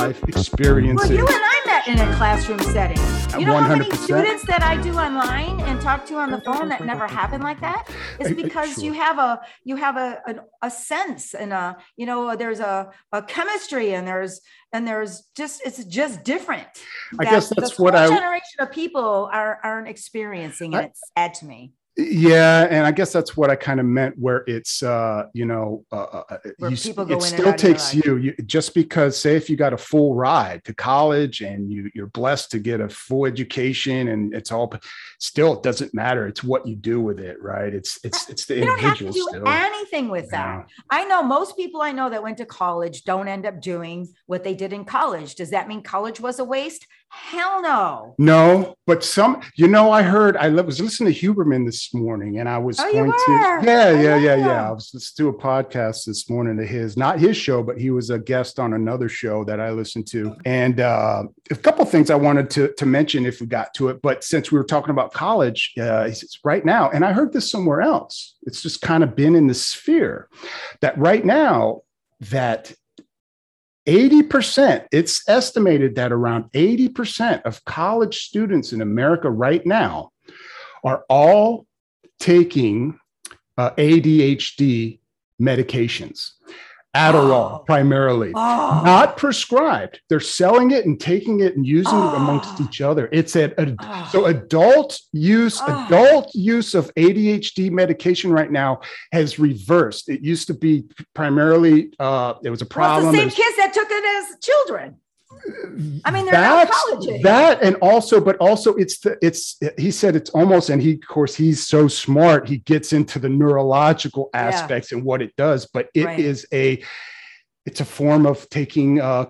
life, experiences. Well, you and I met in a classroom setting. You know how many 100%. students that I do online and talk to on the phone that never happen like that? It's because you have a you have a a, a sense and a you know there's a, a chemistry and there's and there's just it's just different. I guess that's what I- generation of people are aren't experiencing, and I- it's sad to me. Yeah, and I guess that's what I kind of meant, where it's uh, you know, uh, uh, you, it still out of your takes you, you just because say if you got a full ride to college and you you're blessed to get a full education and it's all, still it doesn't matter. It's what you do with it, right? It's it's it's the You don't have to individual do still. anything with Yeah. that. I know most people I know that went to college don't end up doing what they did in college. Does that mean college was a waste? Hell no. No, but some, you know, I heard I was listening to Huberman this morning, and I was Oh, going to, yeah, yeah, yeah, yeah. I was listening to a podcast this morning to his, not his show, but he was a guest on another show that I listened to, and uh, a couple things I wanted to to mention if we got to it. But since we were talking about college, uh, says right now, and I heard this somewhere else. It's just kind of been in the sphere that right now that 80%, it's estimated that around 80% of college students in America right now are all taking uh, ADHD medications, Adderall Oh. primarily. Oh, Not prescribed. They're selling it and taking it and using it amongst Oh. each other. It's a, a- Oh. so adult use, Oh. adult use of ADHD medication right now has reversed. It used to be primarily uh, it was a well, problem. the same There's- kids that took it as children. I mean, they're now that's college age. that, and also, but also, it's the it's. He said it's almost, and he, of course, he's so smart. He gets into the neurological Yeah. aspects and what it does, but it is Right. a, it's a form of taking. Uh,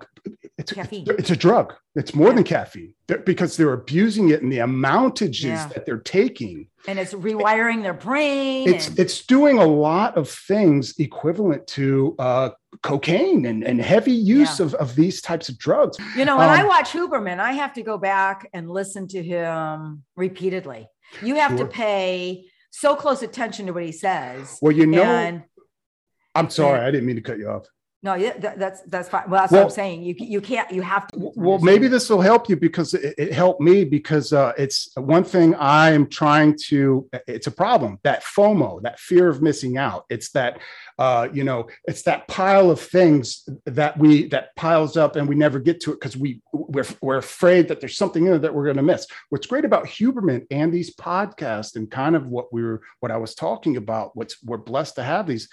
it's Caffeine. it's a drug. It's more Yeah. than caffeine They're- because they're abusing it and the amountages Yeah. that they're taking. and it's rewiring their brain. It's and- it's doing a lot of things equivalent to uh, cocaine and, and heavy use Yeah. of, of these types of drugs. You know, when I Um, watch Huberman, I have to go back and listen to him repeatedly. You have Sure. to pay so close attention to what he says. Well, you know, and I'm sorry, and- I didn't mean to cut you off. No, yeah, that, that's that's fine. Well, that's what I'm saying. You you can't. You have to. Well, maybe this will help you because it, it helped me because uh, it's one thing I am trying to. It's a problem that FOMO, that fear of missing out. It's that uh, you know, it's that pile of things that we that piles up and we never get to it because we we're we're afraid that there's something in it that we're going to miss. What's great about Huberman and these podcasts and kind of what we were what I was talking about. What's we're blessed to have these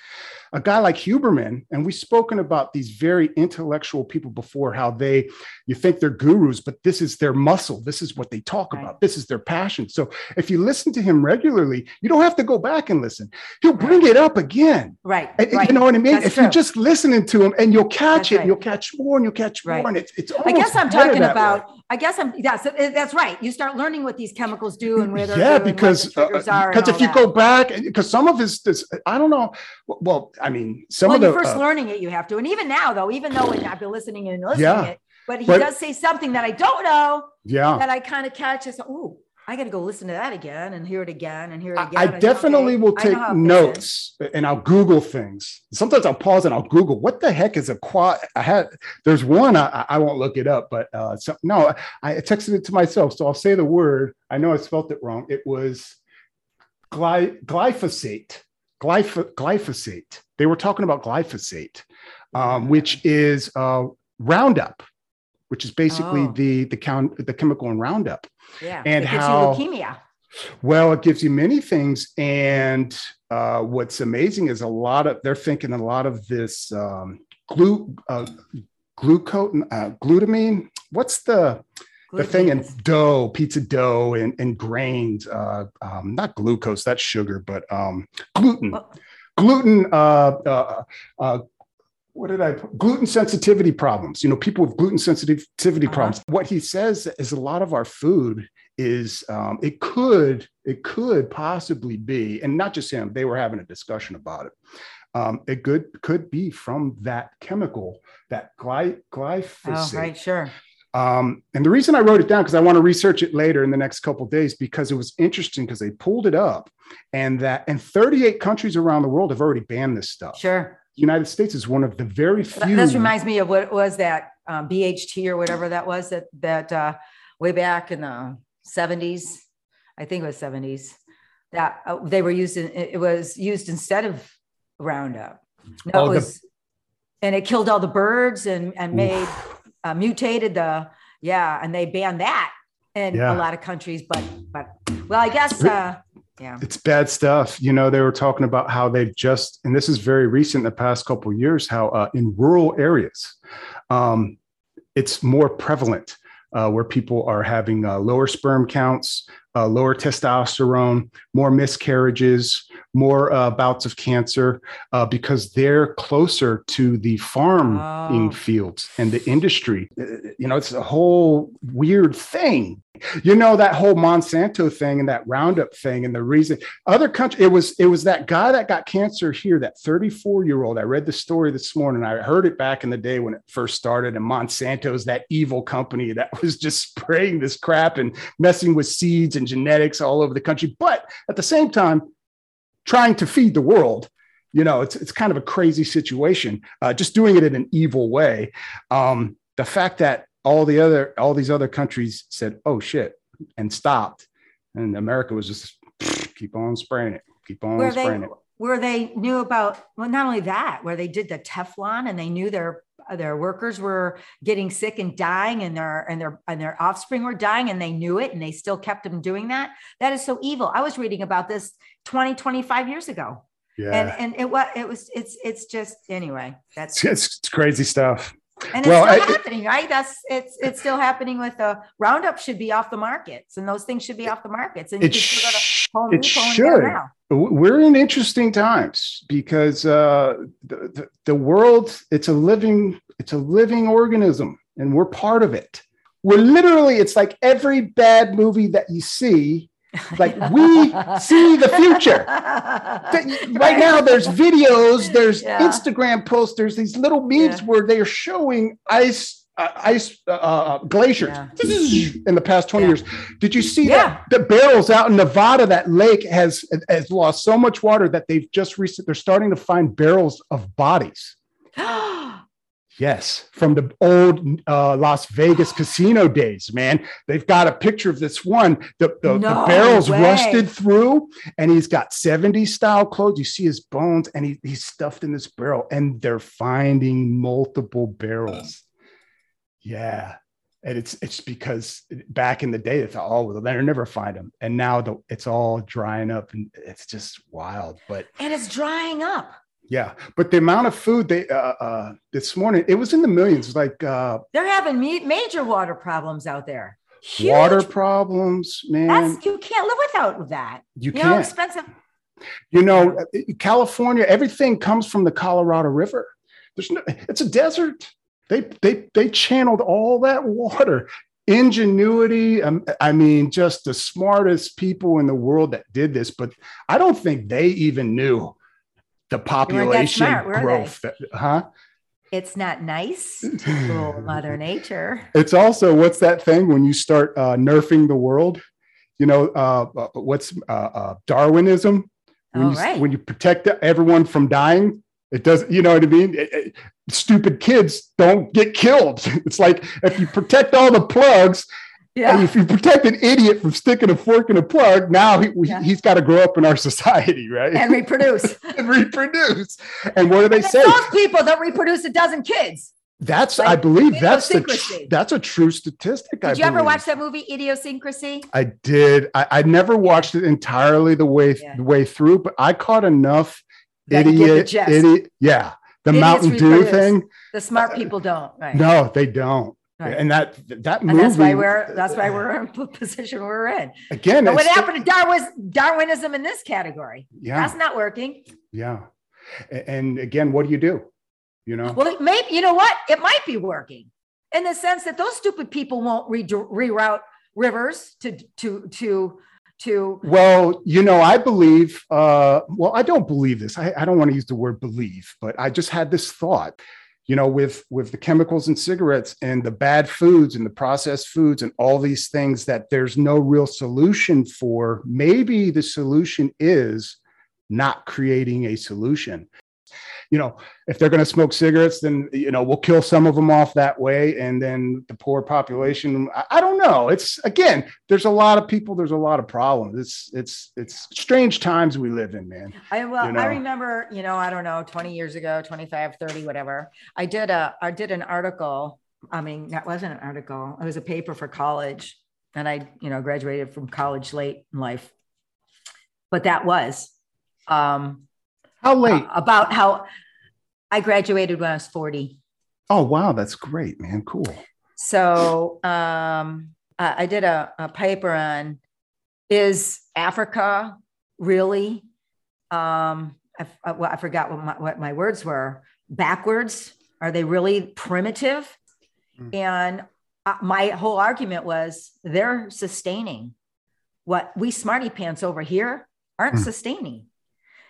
a guy like Huberman, and we've spoken about these very intellectual people before, how they, you think they're gurus, but this is their muscle. This is what they talk Right. about. This is their passion. So if you listen to him regularly, you don't have to go back and listen. He'll bring it up again. right. And- right. You know what I mean? That's if you're just listening to him and you'll catch That's it, right. you'll catch more and you'll catch more. And it's, it's I guess I'm talking about. way. I guess I'm. Yes, it- that's right. You start learning what these chemicals do and where they're yeah because are. because if you that. go back because some of his this i don't know well i mean some when of the you're first uh, learning it, you have to. And even now, though, even though I've been listening and listening Yeah. it, but he But- does say something that I don't know yeah that I kind of catch. I say, oh, I got to go listen to that again and hear it again and hear it again. I say, definitely will take how it fits in. notes and I'll Google things. Sometimes I'll pause and I'll Google what the heck is a quad. I had there's one I, I won't look it up, but uh, so, no, I texted it to myself, so I'll say the word. I know I spelled it wrong. It was gly, glyphosate. Glyph, glyphosate. They were talking about glyphosate, um, which is uh, Roundup, which is basically Oh. the the count the chemical in Roundup. Yeah. and it gives how- you leukemia. Well, it gives you many things. And uh, what's amazing is a lot of, they're thinking a lot of this um, glu, uh, glucose, uh, glutamine. What's the, the thing in dough, pizza dough and, and grains, uh, um, not glucose, that's sugar, but um, gluten, Oh. gluten, uh, uh, uh, what did I put? Gluten sensitivity problems. You know, people with gluten sensitivity Uh-huh. problems. What he says is a lot of our food is um, it could it could possibly be, and not just him. They were having a discussion about it. Um, it could could be from that chemical, that gly, glyphosate. Oh, right. Sure. Um, and the reason I wrote it down because I want to research it later in the next couple of days because it was interesting because they pulled it up and that and 38 countries around the world have already banned this stuff. Sure. The United States is one of the very few. This reminds me of what was that um, BHT or whatever that was that that uh, way back in the 70s, I think it was 70s, that uh, they were used in, it was used instead of Roundup. No, Oh, it the- was, and it killed all the birds and and made uh, mutated the yeah, and they banned that in Yeah. a lot of countries. But but well, I guess uh, yeah. it's bad stuff. You know, they were talking about how they've just, and this is very recent, the past couple of years, how uh, in rural areas, um, it's more prevalent uh, where people are having uh, lower sperm counts, uh, lower testosterone, more miscarriages, more uh, bouts of cancer, uh, because they're closer to the farming Oh. fields and the industry. You know, it's a whole weird thing. You know that whole Monsanto thing and that Roundup thing, and the reason other country it was it was that guy that got cancer here, that 34 year old. I read the story this morning. I heard it back in the day when it first started, and Monsanto's that evil company that was just spraying this crap and messing with seeds and genetics all over the country, but at the same time, trying to feed the world. You know, it's it's kind of a crazy situation. Uh, just doing it in an evil way. Um, the fact that all the other all these other countries said, "Oh shit," and stopped, and America was just keep on spraying it, keep on where spraying they it. where they knew about well not only that where they did the teflon and they knew their their workers were getting sick and dying and their and their and their offspring were dying and they knew it and they still kept them doing that? That is so evil. I was reading about this 20 25 years ago. Yeah, and and it was it was it's it's just anyway that's it's, it's, it's crazy stuff. And it's Well, still I- happening right? That's it's it's still happening with the roundup should be off the markets and those things should be off the markets and you It, can still go to sh- Home it Depot and get 'em should. we're in interesting times because uh, the, the, the world it's a living it's a living organism and we're part of it. We're literally it's like every bad movie that you see like we see the future right now there's videos there's Yeah. instagram posts there's these little memes Yeah. where they are showing ice uh, ice uh, uh, glaciers in the past 20 Yeah. years did you see Yeah. that the barrels out in nevada that lake has has lost so much water that they've just recent they're starting to find barrels of bodies Yes, from the old uh, Las Vegas casino days, man. They've got a picture of this one. The, the, the barrel's way. rusted through, and he's got 70s style clothes. You see his bones, and he, he's stuffed in this barrel, and they're finding multiple barrels. Yeah. And it's it's because back in the day, they thought, oh, well, they'll never find them. And now the, it's all drying up, and it's just wild. But and it's drying up. Yeah, but the amount of food they uh, uh, this morning, it was in the millions. Like uh, They're having me- major water problems out there. Huge. water problems, man. That's you can't live without that. you You know can't. expensive. You know, California, everything comes from the Colorado River. There's no. It's a desert. They they they channeled all that water. Ingenuity. Um, I mean, just the smartest people in the world that did this. But I don't think they even knew the population growth. That, huh? It's not nice to fool Mother Nature. It's also what's that thing when you start uh, nerfing the world? You know, uh, uh, what's uh, uh, Darwinism? When All you, right. when you protect everyone from dying, it doesn't, You know what I mean? It- it- stupid kids don't get killed. It's like if you protect all the plugs, and if you protect an idiot from sticking a fork in a plug, now he, Yeah. he's got to grow up in our society, right? And reproduce. and reproduce. And what do they say? Those people that reproduce a dozen kids. That's Like I believe that's the tr- that's a true statistic. I Did you ever watch that movie Idiocracy? I did. I, I never watched it entirely the way Yeah. the way through, but I caught enough That you get the idiot, idiot. Yeah, the Idiots Mountain Dew thing. The smart people don't. Right. No, they don't. Right. And that that movie. and that's why we're that's why we're in the position we're in. again. But what happened to Darwin, Darwinism in this category? Yeah, That's not working. yeah. And again, what do you do? You know. Well, it maybe you know what? It might be working in the sense that those stupid people won't re- reroute rivers to to to to. Well, you know, I believe, uh, well, I don't believe this. I, I don't want to use the word believe, but I just had this thought, you know, with with the chemicals and cigarettes and the bad foods and the processed foods and all these things that there's no real solution for. Maybe the solution is not creating a solution. You know, if they're going to smoke cigarettes, then, you know, we'll kill some of them off that way. And then the poor population, I, I don't know. It's again, there's a lot of people, there's a lot of problems. It's, it's, it's strange times we live in, man. I, well, You know? I remember, you know, I don't know, 20 years ago, 25, 30, whatever. I did a, I did an article. I mean, that wasn't an article. It was a paper for college. And I, you know, graduated from college late in life. But that was, um, How late? uh, about how I graduated when I was 40. Oh, wow. That's great, man. Cool. So um, I, I did a, a paper on is Africa really, um, I, I, well, I forgot what my, what my words were, backwards? Are they really primitive? Mm. And uh, my whole argument was they're sustaining what we smarty pants over here aren't Mm. sustaining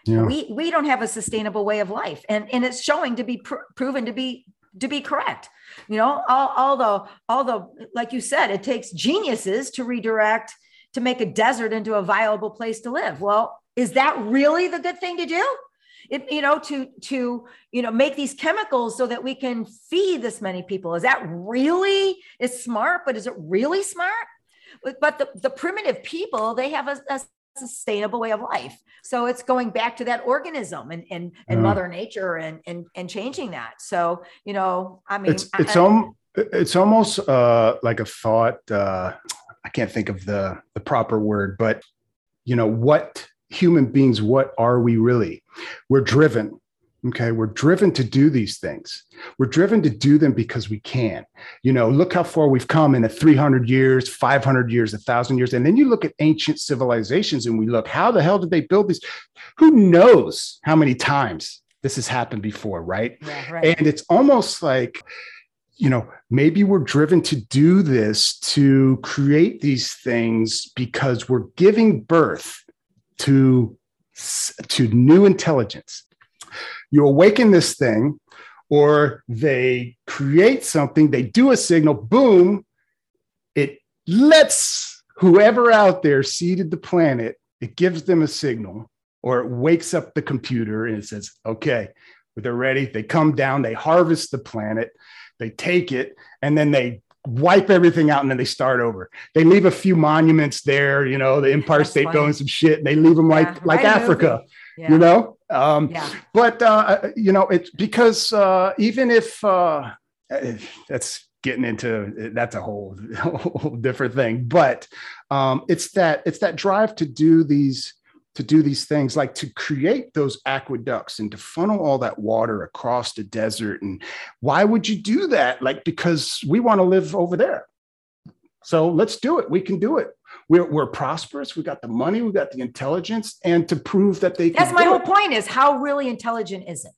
Yeah. we we don't have a sustainable way of life. And and it's showing to be pr- proven to be to be correct. You know all, although although like you said it takes geniuses to redirect to make a desert into a viable place to live. Well is that really the good thing to do? It, you know to to you know make these chemicals so that we can feed this many people. Is that really is smart but is it really smart? But, but the, the primitive people they have a, a sustainable way of life. So it's going back to that organism and and, and Yeah. mother nature and, and and changing that. So you know i mean it's it's I- om- it's almost uh like a thought uh i can't think of the the proper word but you know what human beings what are we really? We're driven okay? We're driven to do these things. We're driven to do them because we can. You know look how far we've come in a 300 years 500 years 1000 years. And then you look at ancient civilizations and we look how the hell did they build these? Who knows how many times this has happened before right? Yeah, right. and it's almost like, you know, maybe we're driven to do this to create these things because we're giving birth to, to new intelligence. You awaken this thing, or they create something, they do a signal, boom, it lets whoever out there seeded the planet, it gives them a signal, or it wakes up the computer and it says, okay, they're ready. They come down, they harvest the planet, they take it, and then they wipe everything out and then they start over. They leave a few monuments there, you know, the Empire That's State. Building, some shit, and they leave them Yeah, like like a Africa, yeah. you know. Um, yeah. but uh, you know, it's because uh, even if uh, eh, that's getting into that's a whole, whole different thing, but um, it's that it's that drive to do these to do these things like to create those aqueducts and to funnel all that water across the desert. And why would you do that? Like because we want to live over there. So let's do it. We can do it we're, we're prosperous. We got the money. We got the intelligence. And to prove that they can that's my whole it. point is how really intelligent is it?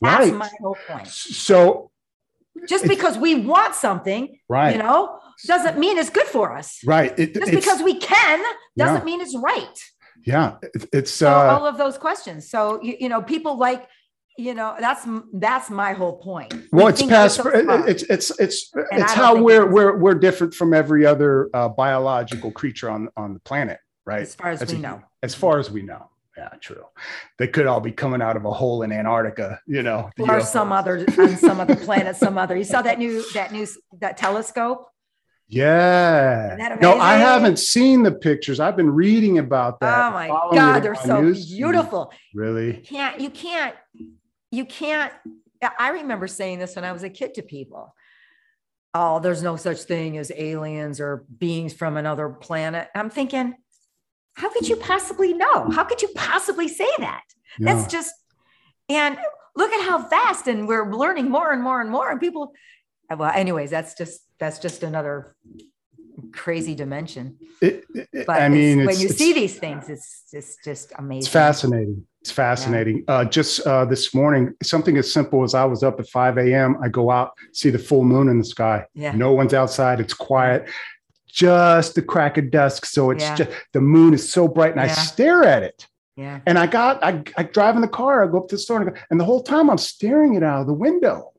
That's right. my whole point. So just because we want something right. you know doesn't mean it's good for us. Right. It, just it's- because we can doesn't Yeah. mean it's right. Yeah. It- it's so uh all of those questions. So you, you know people like you know that's that's my whole point. Well it's think we're past so it's it's it's And it's how we're it is. we're we're different from every other uh, biological creature on on the planet right? As far as That's we a- know. as far as we know. Yeah true. They could all be coming out of a hole in antarctica you know or UFOs. some other on some other planet some other you saw that new that new that telescope? Yeah. No i haven't seen the pictures. I've been reading about that oh my god they're so news. beautiful. Really? Can't you can't you can't i remember saying this when i was a kid to people. Oh there's no such thing as aliens or beings from another planet. I'm thinking how could you possibly know? How could you possibly say that? Yeah. that's just and look at how fast and we're learning more and more and more. And people well anyways that's just that's just another crazy dimension. It- it- but i mean when you see these things it's just just amazing. It's fascinating. It's fascinating. Uh, just uh, this morning, something as simple as I was up at 5 a.m. I go out, see the full moon in the sky. yeah No one's outside. It's quiet. Just the crack of dusk. So it's Yeah. just the moon is so bright, and I stare at it. yeah And I got, I, I drive in the car. I go up to the store, and, go, and the whole time I'm staring it out of the window.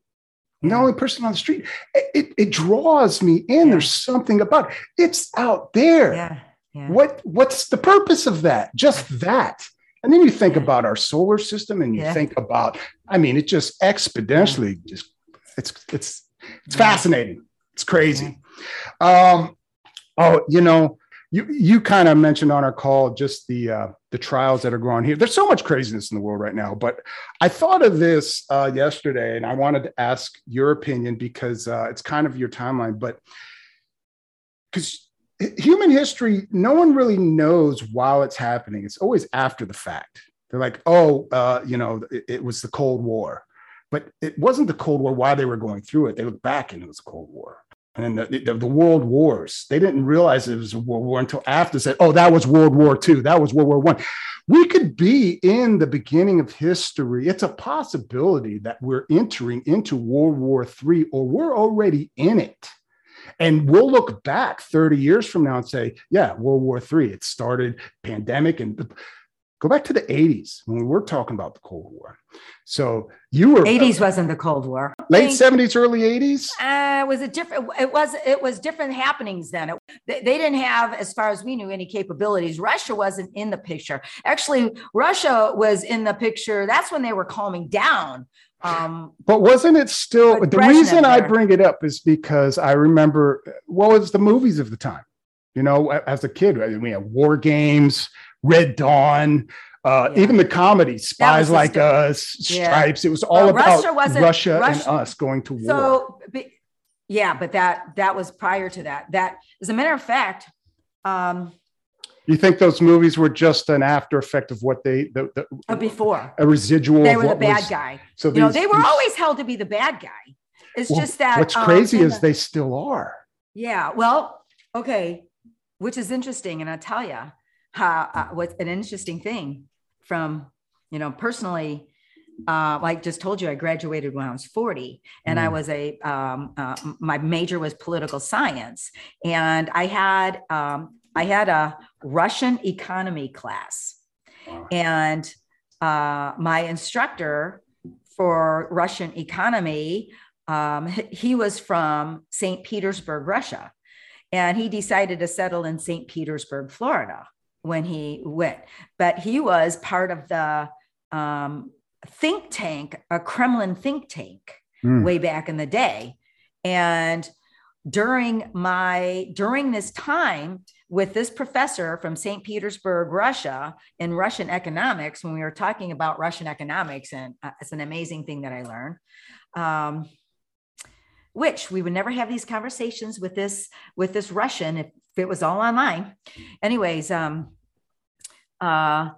I'm the only person on the street. It, it, it draws me in. Yeah. There's something about it. It's out there. yeah yeah What what's the purpose of that? Just that. And then you think about our solar system and you Yeah. think about, I mean, it just exponentially just it's it's it's fascinating. It's crazy. Um, oh, you know, you you kind of mentioned on our call just the uh, the trials that are going on here. There's so much craziness in the world right now, but I thought of this uh, yesterday, and I wanted to ask your opinion because uh, it's kind of your timeline, but because human history, no one really knows while it's happening. It's always after the fact. They're like, oh, uh, you know, it, it was the Cold War, but it wasn't the Cold War while they were going through it. They look back and it was the Cold War. And the, the, the world wars, they didn't realize it was a world war until after said, oh, that was World War II. That was World War One. We could be in the beginning of history. It's a possibility that we're entering into World War III or we're already in it. And we'll look back 30 years from now and say, yeah, World War III, it started pandemic and go back to the 80s when we were talking about the Cold War. So you were 80s wasn't the Cold War. late 70s, early 80s. Uh, was it different? It was it was different happenings then. It, they, they didn't have, as far as we knew, any capabilities. Russia wasn't in the picture. Actually, Russia was in the picture. That's when they were calming down. Um, But wasn't it still the reason I bring it up is because I remember what was the movies of the time. You know, as a kid, I mean, we had War Games, Red Dawn, uh, Yeah. even the comedy Spies Like Us, Yeah. Stripes. It was all Well, about Russia wasn't- Russia and us going to war. so, but- yeah, but that that was prior to that. That, as a matter of fact, um, you think those movies were just an after effect of what they the, the uh, before a residual? they were the bad was- guy. So You know, they were these- always held to be the bad guy. It's well, just that what's um, crazy is the- they still are. Yeah, well, okay, which is interesting, and I'll tell you how uh, what's an interesting thing from you know personally. Uh, like just told you, I graduated when I was 40, and I Mm. was a um, uh, my major was political science, and I had um, I had a Russian economy class, Wow. and uh, my instructor for Russian economy, um, he, he was from St. Petersburg, Russia, and he decided to settle in St. Petersburg, Florida when he went. But he was part of the um, think tank, a Kremlin think tank Mm. way back in the day. And during my during this time with this professor from St. Petersburg, Russia, in Russian economics, when we were talking about Russian economics, and uh, it's an amazing thing that I learned. Um, which we would never have these conversations with this with this Russian if it was all online. Anyways, um, uh,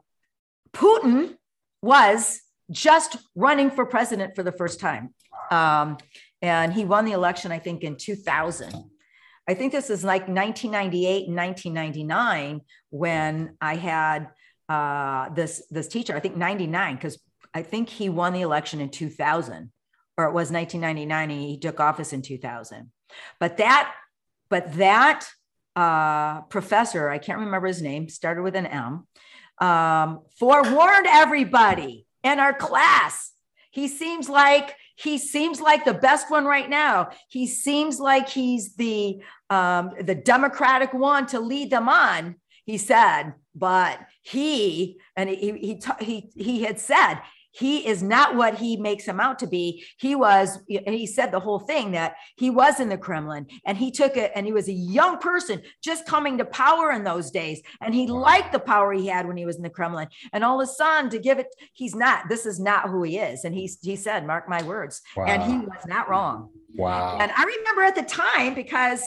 Putin was just running for president for the first time. Um, and he won the election, I think, in 2000. I think this is like 1998 and 1999 when I had uh, this this teacher. I think 99 because I think he won the election in 2000, or it was 1999 and he took office in 2000. But that, but that uh, professor, I can't remember his name, started with an M, um, forewarned everybody in our class. He seems like he seems like the best one right now. He seems like he's the um, the democratic one to lead them on. He said, but he and he he he he had said he is not what he makes him out to be. He was, and he said the whole thing that he was in the Kremlin and he took it, and he was a young person just coming to power in those days. And he liked the power he had when he was in the Kremlin. And all of a sudden, to give it, he's not, this is not who he is. And he, he said, mark my words. And he was not wrong. wow. And I remember at the time because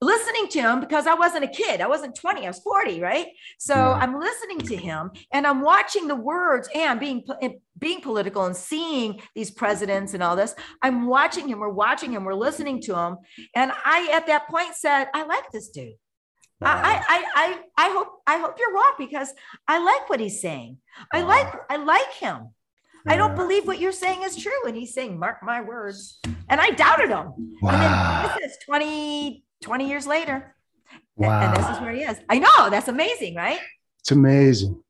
listening to him, because I wasn't a kid, I wasn't 20, I was 40, right? So Yeah. I'm listening to him and I'm watching the words and being being political and seeing these presidents and all this. I'm watching him, we're watching him, we're listening to him. And I at that point said, I like this dude. I, I, I, I, I hope I hope you're wrong because I like what he's saying. I Wow. like I like him. I don't believe what you're saying is true. And he's saying, mark my words. And I doubted him. Wow. And then this is 20, 20 years later. A- And this is where he is. I know. That's amazing, right? It's amazing.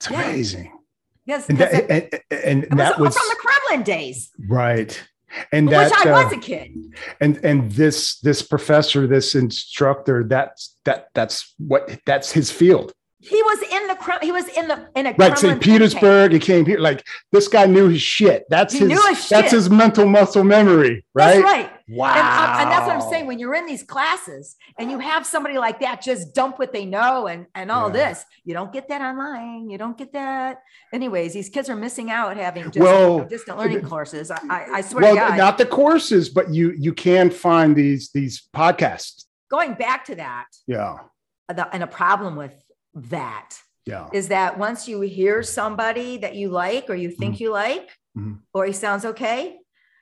It's Yeah. amazing. Yes. And that, it, and, and was that was from the Kremlin days, right. And which that I uh, was a kid. and and this this professor, this instructor, that's that that's what that's his field. He was in the he was in the in a right st petersburg he came here like this guy knew his shit that's He his, knew his that's shit. his mental muscle memory right That's right. Wow And, uh, and that's what I'm saying. When you're in these classes and you have somebody like that just dump what they know and and all Yeah. this, you don't get that online. You don't get that. Anyways, these kids are missing out having just Well, distant learning courses. I, I, swear well to God. not the courses but you you can find these these podcasts Going back to that, yeah the, and a problem with that yeah is that once you hear somebody that you like or you think you like, Mhm. or he sounds okay,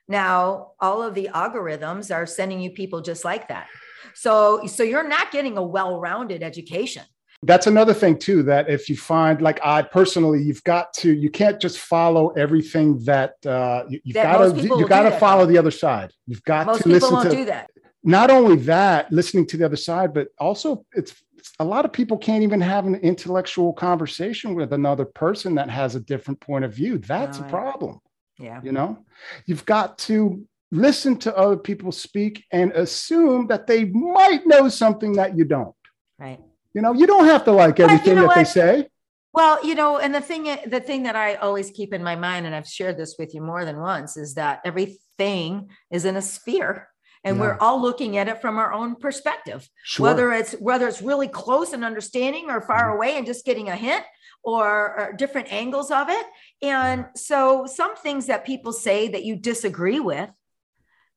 now all of the algorithms are sending you people just like that. So, so you're not getting a well-rounded education. that's another thing too that if you find like i personally you've got to you can't just follow everything that uh you, you've got to you've got to follow the other side you've got Most to people listen won't to do that. not only that listening to the other side but also it's it's- a lot of people can't even have an intellectual conversation with another person that has a different point of view that's a problem Yeah. you know you've got to listen to other people speak and assume that they might know something that you don't Right. you know you don't have to like you everything know that they say Well, you know, and the thing, the thing that I always keep in my mind, and I've shared this with you more than once, is that everything is in a sphere, and we're all looking at it from our own perspective. sure whether it's whether it's really close in understanding or far Mhm. away and just getting a hint or, or different angles of it and so some things that people say that you disagree with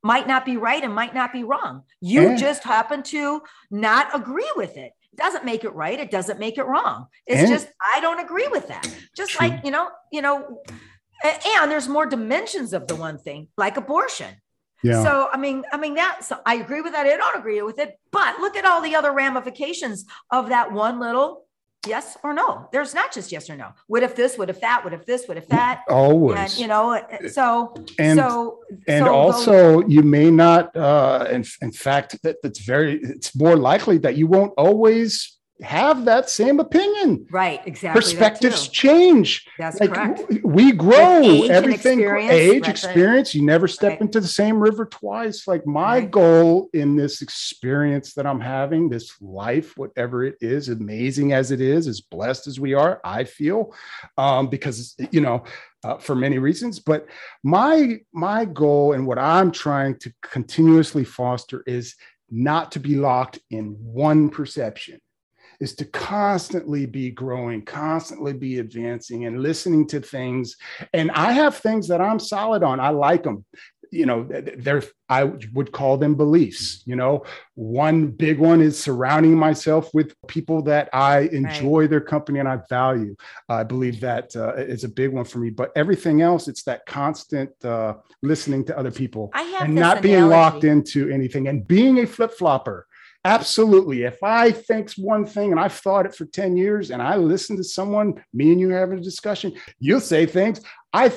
might not be right and might not be wrong. You just happen to not agree with it. It doesn't make it right. It doesn't make it wrong. It's And- just i don't agree with that. Just True. like you know you know and there's more dimensions of the one thing like abortion. Yeah. So I mean, I mean that. So I agree with that. I don't agree with it. But look at all the other ramifications of that one little yes or no. There's not just yes or no. What if this? What if that? What if this? What if mm, that? always And you know, eh, eh, so and so and so also you may not uh in, in fact that that's very it's more likely that you won't always have that same opinion right, exactly. perspectives change That's like correct. we grow age everything experience, age right. experience you never step Right. into the same river twice like my Right. goal in this experience that i'm having this life whatever it is amazing as it is as blessed as we are i feel um, because you know uh, for many reasons but my my goal and what i'm trying to continuously foster is not to be locked in one perception is to constantly be growing, constantly be advancing and listening to things. And I have things that I'm solid on. I like them. You know, they're, I would call them beliefs. You know, one big one is surrounding myself with people that I enjoy their company and I value. I believe that uh, is a big one for me. But everything else, it's that constant uh, listening to other people I have and not being locked into anything and being a flip flopper. Absolutely. If I think one thing and I've thought it for 10 years and I listen to someone, me and you having a discussion, you'll say things. I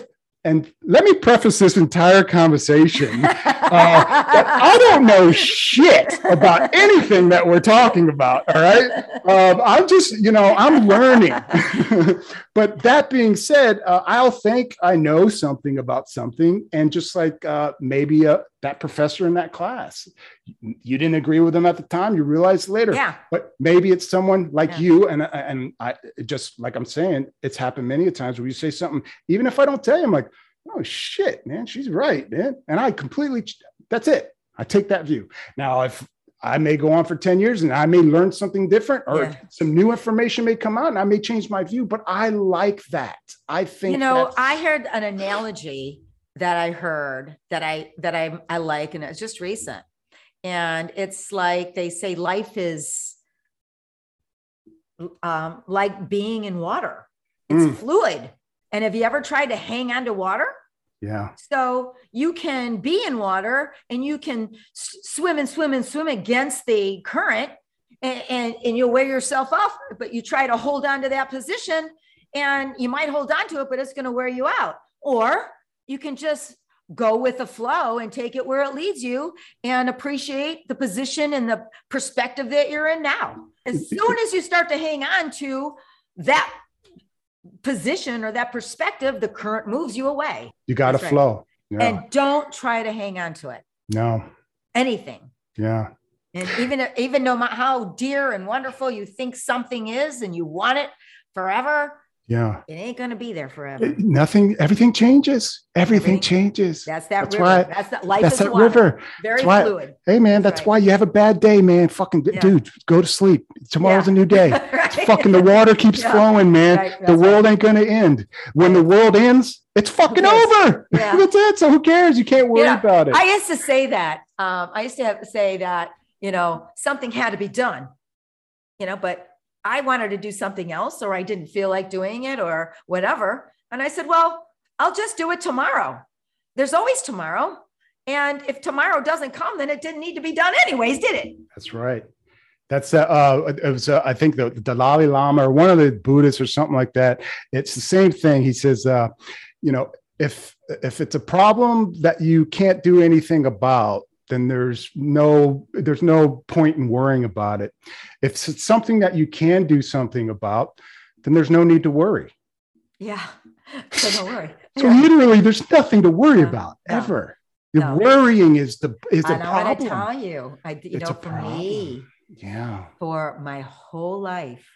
and let me preface this entire conversation. Uh, I don't know shit about anything that we're talking about. All right. Um, I'm just, you know, I'm learning. but that being said, uh, I'll think I know something about something. And just like uh, maybe uh, that professor in that class, you didn't agree with them at the time, you realize later. yeah, But maybe it's someone like Yeah. you. And, and I just like I'm saying, it's happened many a times where you say something, even if I don't tell you, I'm like, oh shit, man, she's right, man. And I completely, that's it. I take that view. Now, if I may go on for 10 years and I may learn something different or Yeah. some new information may come out and I may change my view, but I like that. I think you know, I heard an analogy that I heard that I that I I like, and it's just recent. And it's like they say life is um, like being in water. It's Mm. fluid. And have you ever tried to hang on to water? yeah, So you can be in water and you can s- swim and swim and swim against the current and, and, and you'll wear yourself off, but you try to hold on to that position and you might hold on to it, but it's going to wear you out. Or you can just go with the flow and take it where it leads you and appreciate the position and the perspective that you're in now. As soon as you start to hang on to that position or that perspective, the current moves you away. you got to right. flow. Yeah. And don't try to hang on to it. no. Anything. Yeah. And even even no matter how dear and wonderful you think something is, and you want it forever, yeah, it ain't gonna be there forever. nothing. Everything changes. Everything, Everything- changes. That's that That's river. why- that's that life That's is that water. river. Very That's why- fluid. Hey man, That's that's right. why you have a bad day, man. Fucking Yeah. dude, go to sleep. Tomorrow's Yeah. a new day. Right? fucking the water keeps Yeah. flowing, man. Right, the world ain't gonna end. When the world ends, it's fucking over. That's it. So who cares? You can't worry about it. I used to say that. Um, I used to have to say that, you know, something had to be done, you know, but I wanted to do something else or I didn't feel like doing it or whatever. And I said, well, I'll just do it tomorrow. There's always tomorrow. And if tomorrow doesn't come, then it didn't need to be done anyways, did it? That's right. That's uh, uh it was uh, I think the, the Dalai Lama or one of the Buddhists or something like that. It's the same thing. He says, uh, you know, if if it's a problem that you can't do anything about, then there's no there's no point in worrying about it. If it's something that you can do something about, then there's no need to worry. Yeah. So don't worry. So literally, there's nothing to worry No, about no, ever. The no. worrying is the is the I'm to tell you, I, you It's know, for problem. me, Yeah. for my whole life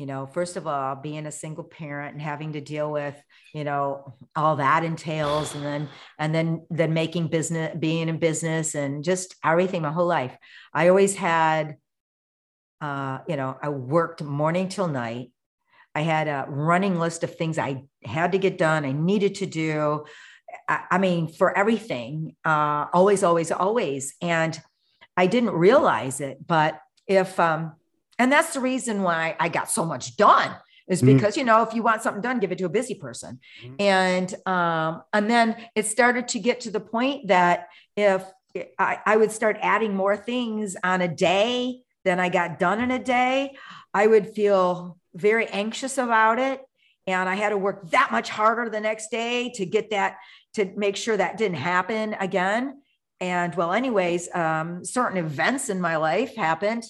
you know first of all being a single parent and having to deal with you know all that entails and then and then then making business being in business and just everything my whole life. I always had uh you know i worked morning till night. I had a running list of things i had to get done i needed to do. I, I mean for everything uh always always always. And I didn't realize it, but if um, and that's the reason why I got so much done is Mm. because you know if you want something done, give it to a busy person, Mhm. and um, and then it started to get to the point that if I, I would start adding more things on a day than I got done in a day, I would feel very anxious about it, and I had to work that much harder the next day to get that to make sure that didn't happen again and well anyways um, certain events in my life happened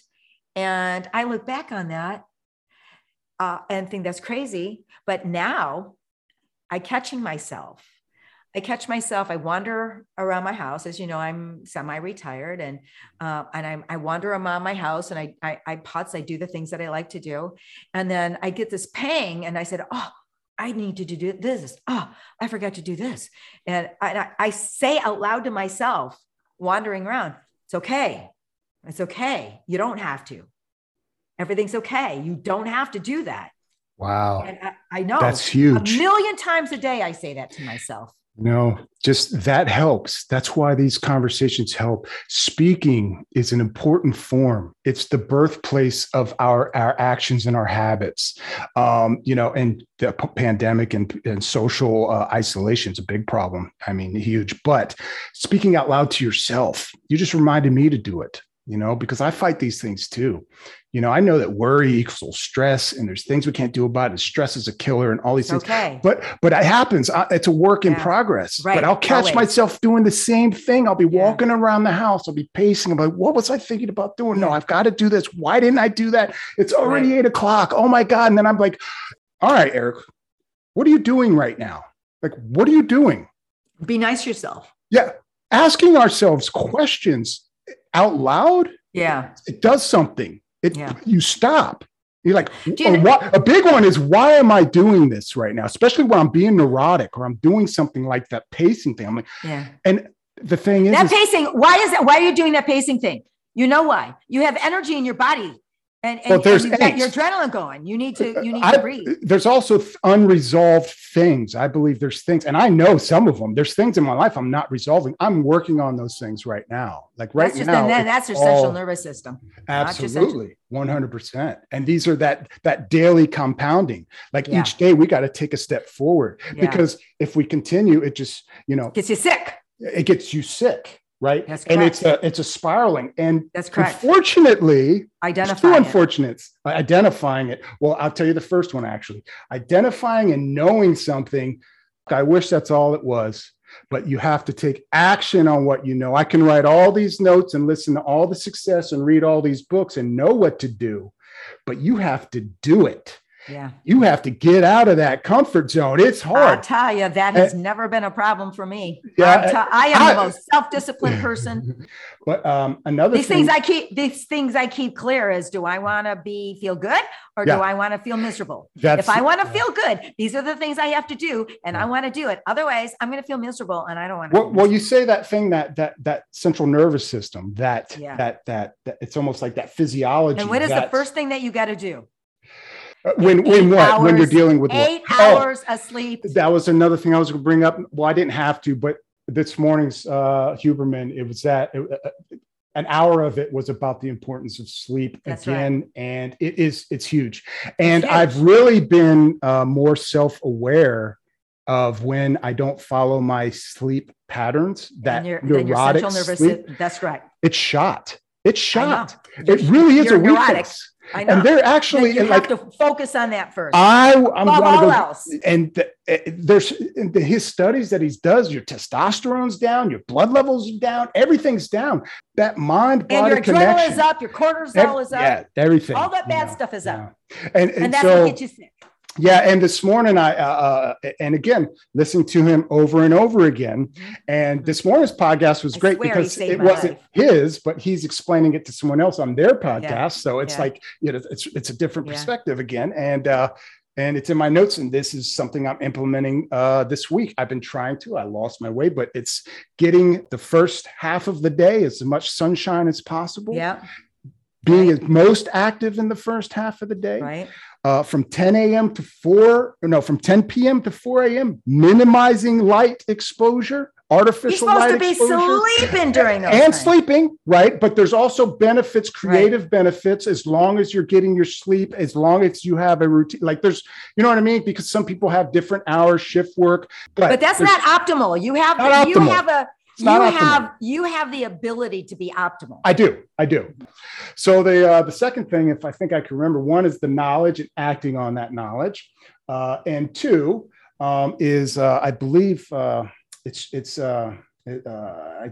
and i look back on that uh, and think that's crazy but now i catching myself i catch myself i wander around my house as you know i'm semi-retired and uh, and I, I wander around my house and I, I i i do the things that i like to do and then i get this pang and i said oh I need to do this. Oh, I forgot to do this. And I, I say out loud to myself, wandering around, it's okay. It's okay. You don't have to. Everything's okay. You don't have to do that. Wow. And I, I know That's huge. a million times a day I say that to myself. No, just that helps. That's why these conversations help. Speaking is an important form. It's the birthplace of our our actions and our habits. Um, you know, and the pandemic and, and social uh, isolation is a big problem. I mean, huge. But speaking out loud to yourself, you just reminded me to do it. You know, because I fight these things too. You know, I know that worry equals stress, and there's things we can't do about it. Stress is a killer, and all these things. Okay. but but it happens. I- it's a work in progress Right, but i'll catch always. myself doing the same thing. I'll be Yeah. walking around the house. I'll be pacing. I'm like what was i thinking about doing? No i've got to do this. Why didn't i do that? It's already Right. eight o'clock. Oh my god. And then i'm like all right eric what are you doing right now? Like what are you doing? Be nice to yourself. yeah. Asking ourselves questions out loud Yeah. it does something it Yeah. you stop you're like you know- what, a big one is why am i doing this right now especially when i'm being neurotic or i'm doing something like that pacing thing i'm like Yeah. and the thing is, That is- pacing, why is that? Why are you doing that pacing thing? You know why? You have energy in your body. And, and, Well, there's and you your adrenaline going. You need to, uh, you need I- to breathe. there's also unresolved things i believe there's things and i know some of them there's things in my life i'm not resolving i'm working on those things right now like right that's just now and then that's your central all- nervous system. not just central- Absolutely, one hundred percent. And these are that that daily compounding. Like Yeah. each day, we got to take a step forward Yeah. because if we continue, it just you know Gets you sick. it gets you sick, right? That's and it's a it's a spiraling. And That's correct. unfortunately, there's Identify two it. unfortunates. Uh, Identifying it. Well, I'll tell you the first one actually. Identifying and knowing something. I wish that's all it was. But you have to take action on what you know. I can write all these notes and listen to all the success and read all these books and know what to do, but you have to do it. Yeah. You have to get out of that comfort zone. It's hard. I'll tell you, that has never been a problem for me. Yeah, I'm te- I the most self-disciplined person. But um, another These thing, things I keep, these things I keep clear is do I want to be feel good or Yeah. do I want to feel miserable? that's, if I want to feel good, these are the things I have to do, and I want to do it. Otherwise, I'm going to feel miserable, and I don't want to. well, well, you say that thing that that that central nervous system, that Yeah. that that, that it's almost like that physiology. and what is the first thing that you got to do? Uh, when when Eight what when you're dealing with Eight what? Oh, hours of sleep. that was another thing I was going to bring up. Well, I didn't have to, but this morning's uh, Huberman, it was that it, uh, an hour of it was about the importance of sleep That's again, and it is it's huge. And huge. I've really been uh, more self aware of when I don't follow my sleep patterns. That your, then your neurotic central nervous sleep. That's right. it's shot. It's shot. It really is a weakness. I know. And they're actually you and have like to focus on that first. I I'm above going to all go else. and the, uh, there's in the, his studies that he does your testosterone's down your blood levels are down everything's down that mind body connection. And your adrenaline is up, your cortisol ev- is up. yeah everything All that you bad know, stuff is up. and, and, And that's so what gets you sick. Yeah and this morning i uh, uh and again listening to him over and over again Mhm. and this morning's podcast was I great because it wasn't life. his but he's explaining it to someone else on their podcast so it's Yeah. like you know it's it's a different Yeah. perspective again and uh and it's in my notes and this is something i'm implementing uh this week i've been trying to i lost my way but it's getting the first half of the day as much sunshine as possible Yeah. Being most active in the first half of the day Right. uh, from 10 a.m. to 4, no, from 10 p.m. to 4 a.m., minimizing light exposure, artificial You're supposed light to be exposure. sleeping during those and times. sleeping, right? But there's also benefits, creative benefits, as long as you're getting your sleep, as long as you have a routine. Like there's, you know what I mean? Because some people have different hours, shift work. But that's not optimal. You have Not you optimal. have a you optimal. have you have the ability to be optimal. I do. I do. So the uh, the second thing, if I think I can remember, one is the knowledge and acting on that knowledge, uh, and two um, is uh, I believe uh, it's it's. Uh, it, uh,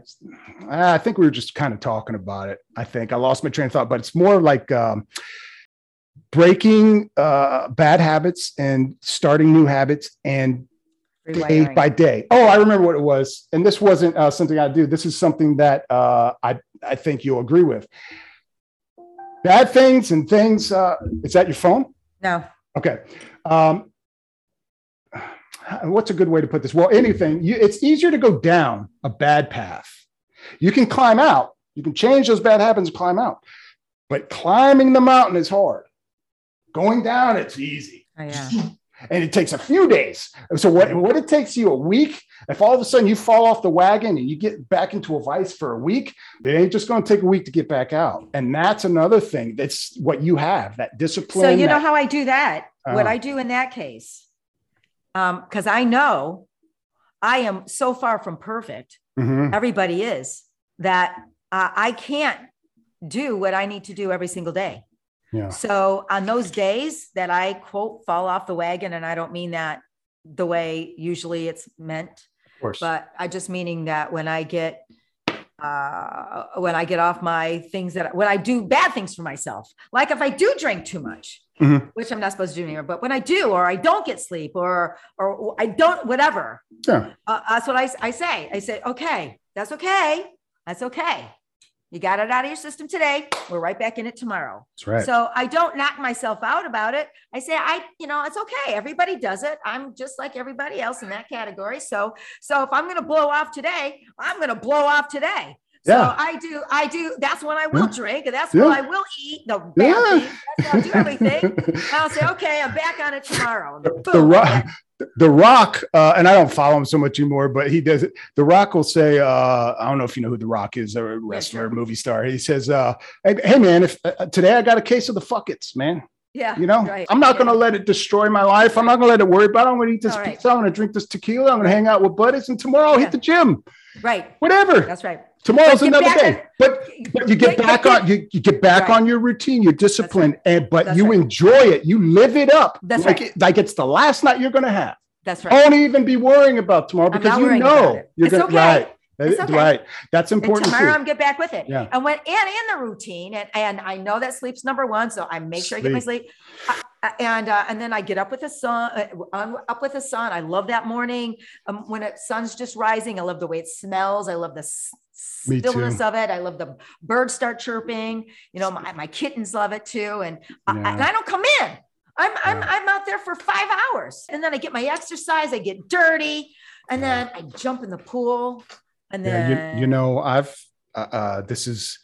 I, I think we were just kind of talking about it. I think I lost my train of thought, but it's more like um, breaking uh, bad habits and starting new habits and day by day. Oh, I remember what it was, and this wasn't uh, something I do. This is something that uh, I I think you'll agree with. Bad things and things. Uh, is that your phone? no. Okay. Um, what's a good way to put this? Well, anything. You, it's easier to go down a bad path. You can climb out. You can change those bad habits and climb out. But climbing the mountain is hard. Going down, it's easy Oh, yeah. And it takes a few days. So what, what it takes you a week, if all of a sudden you fall off the wagon and you get back into a vice for a week, it ain't just going to take a week to get back out. And that's another thing. That's what you have, that discipline. So you know that- how I do that? what Uh. I do in that case, um, because I know I am so far from perfect. Mhm. Everybody is that uh, I can't do what I need to do every single day. Yeah. So on those days that I quote fall off the wagon, and I don't mean that the way usually it's meant, Of course. but I just meaning that when I get uh when I get off my things that when I do bad things for myself, like if I do drink too much, Mhm. which I'm not supposed to do anymore, but when I do, or I don't get sleep, or or I don't, whatever, yeah. uh, that's what I, I say. I say, okay, that's okay, that's okay. You got it out of your system today. We're right back in it tomorrow. That's right. So I don't knock myself out about it. I say, I, you know, it's okay. Everybody does it. I'm just like everybody else in that category. So, so if I'm going to blow off today, I'm going to blow off today. So I do, I do. That's when I will drink, and that's Yeah. when I will eat the bad Yeah. things. That's when I'll do everything. I'll say, okay, I'm back on it tomorrow. The, boom, I'm back. The Rock, uh, and I don't follow him so much anymore, but he does it. The Rock will say, uh, I don't know if you know who The Rock is, a wrestler, movie star. He says, uh, hey, hey, man, if uh, today I got a case of the fuckets, man. Yeah. You know, right, I'm not yeah. going to let it destroy my life. I'm not going to let it worry about it. I'm going to eat this All right. pizza. I'm going to drink this tequila. I'm going to hang out with buddies. And tomorrow I'll Yeah. hit the gym. Right. Whatever. That's right. Tomorrow's another day. on- but but you get But- back but on you, you get back Right. on your routine, your discipline, and but That's you right. enjoy it. You live it up. That's like right. it, like it's the last night you're going to have. That's right. won't even be worrying about tomorrow because you know you're It's going okay. right. It's okay. Right. That's important. And tomorrow too. I'm get back with it. Yeah. And when and in the routine, and and I know that sleep's number one, so I make sure I get my sleep. Uh, uh, and uh, and then I get up with the sun. Uh, I'm up with the sun. I love that morning um, when it sun's just rising. I love the way it smells. I love the stillness of it. I love the birds start chirping. You know, my, my kittens love it too. And I, and I don't come in. I'm I'm I'm out there for five hours, and then I get my exercise. I get dirty, and then I jump in the pool. And then Yeah, you, you know, I've uh, uh, this is,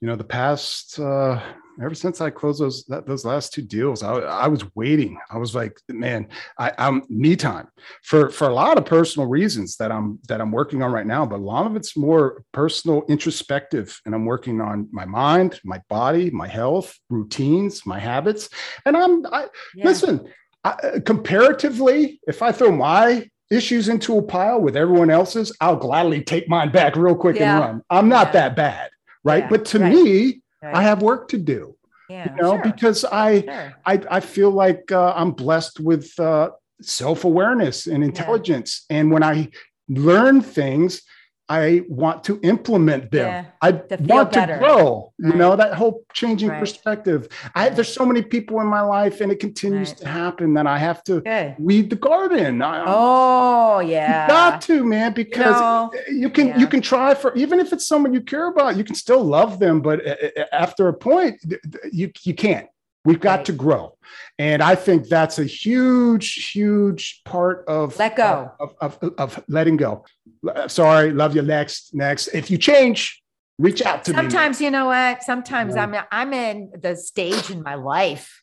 you know, the past uh, ever since I closed those that, those last two deals, I, I was waiting. I was like, man, I, I'm me time for for a lot of personal reasons that I'm that I'm working on right now. But a lot of it's more personal, introspective, and I'm working on my mind, my body, my health, routines, my habits, and I'm I, Yeah. listen. I, comparatively, if I throw my issues into a pile with everyone else's, I'll gladly take mine back real quick Yeah. and run. I'm not Yeah. that bad, right? Yeah, But to right. me, Right. I have work to do, yeah, you know, sure, because I, sure. I I feel like uh, I'm blessed with uh, self awareness and intelligence, and when I learn things. I want to implement them. Yeah, I to want better. to grow. You know that whole changing Right. perspective. I there's so many people in my life, and it continues Right. to happen that I have to Good. weed the garden. I, Oh yeah. got to, man, because know, you can yeah. you can try for even if it's someone you care about, you can still love them, but uh, uh, after a point, you you can't. We've got Right. to grow, and I think that's a huge, huge part of Let go. of, of, of, of letting go. Sorry, love you. Next, next. If you change, reach out to me. Sometimes you know what? Sometimes Yeah. I'm I'm in the stage in my life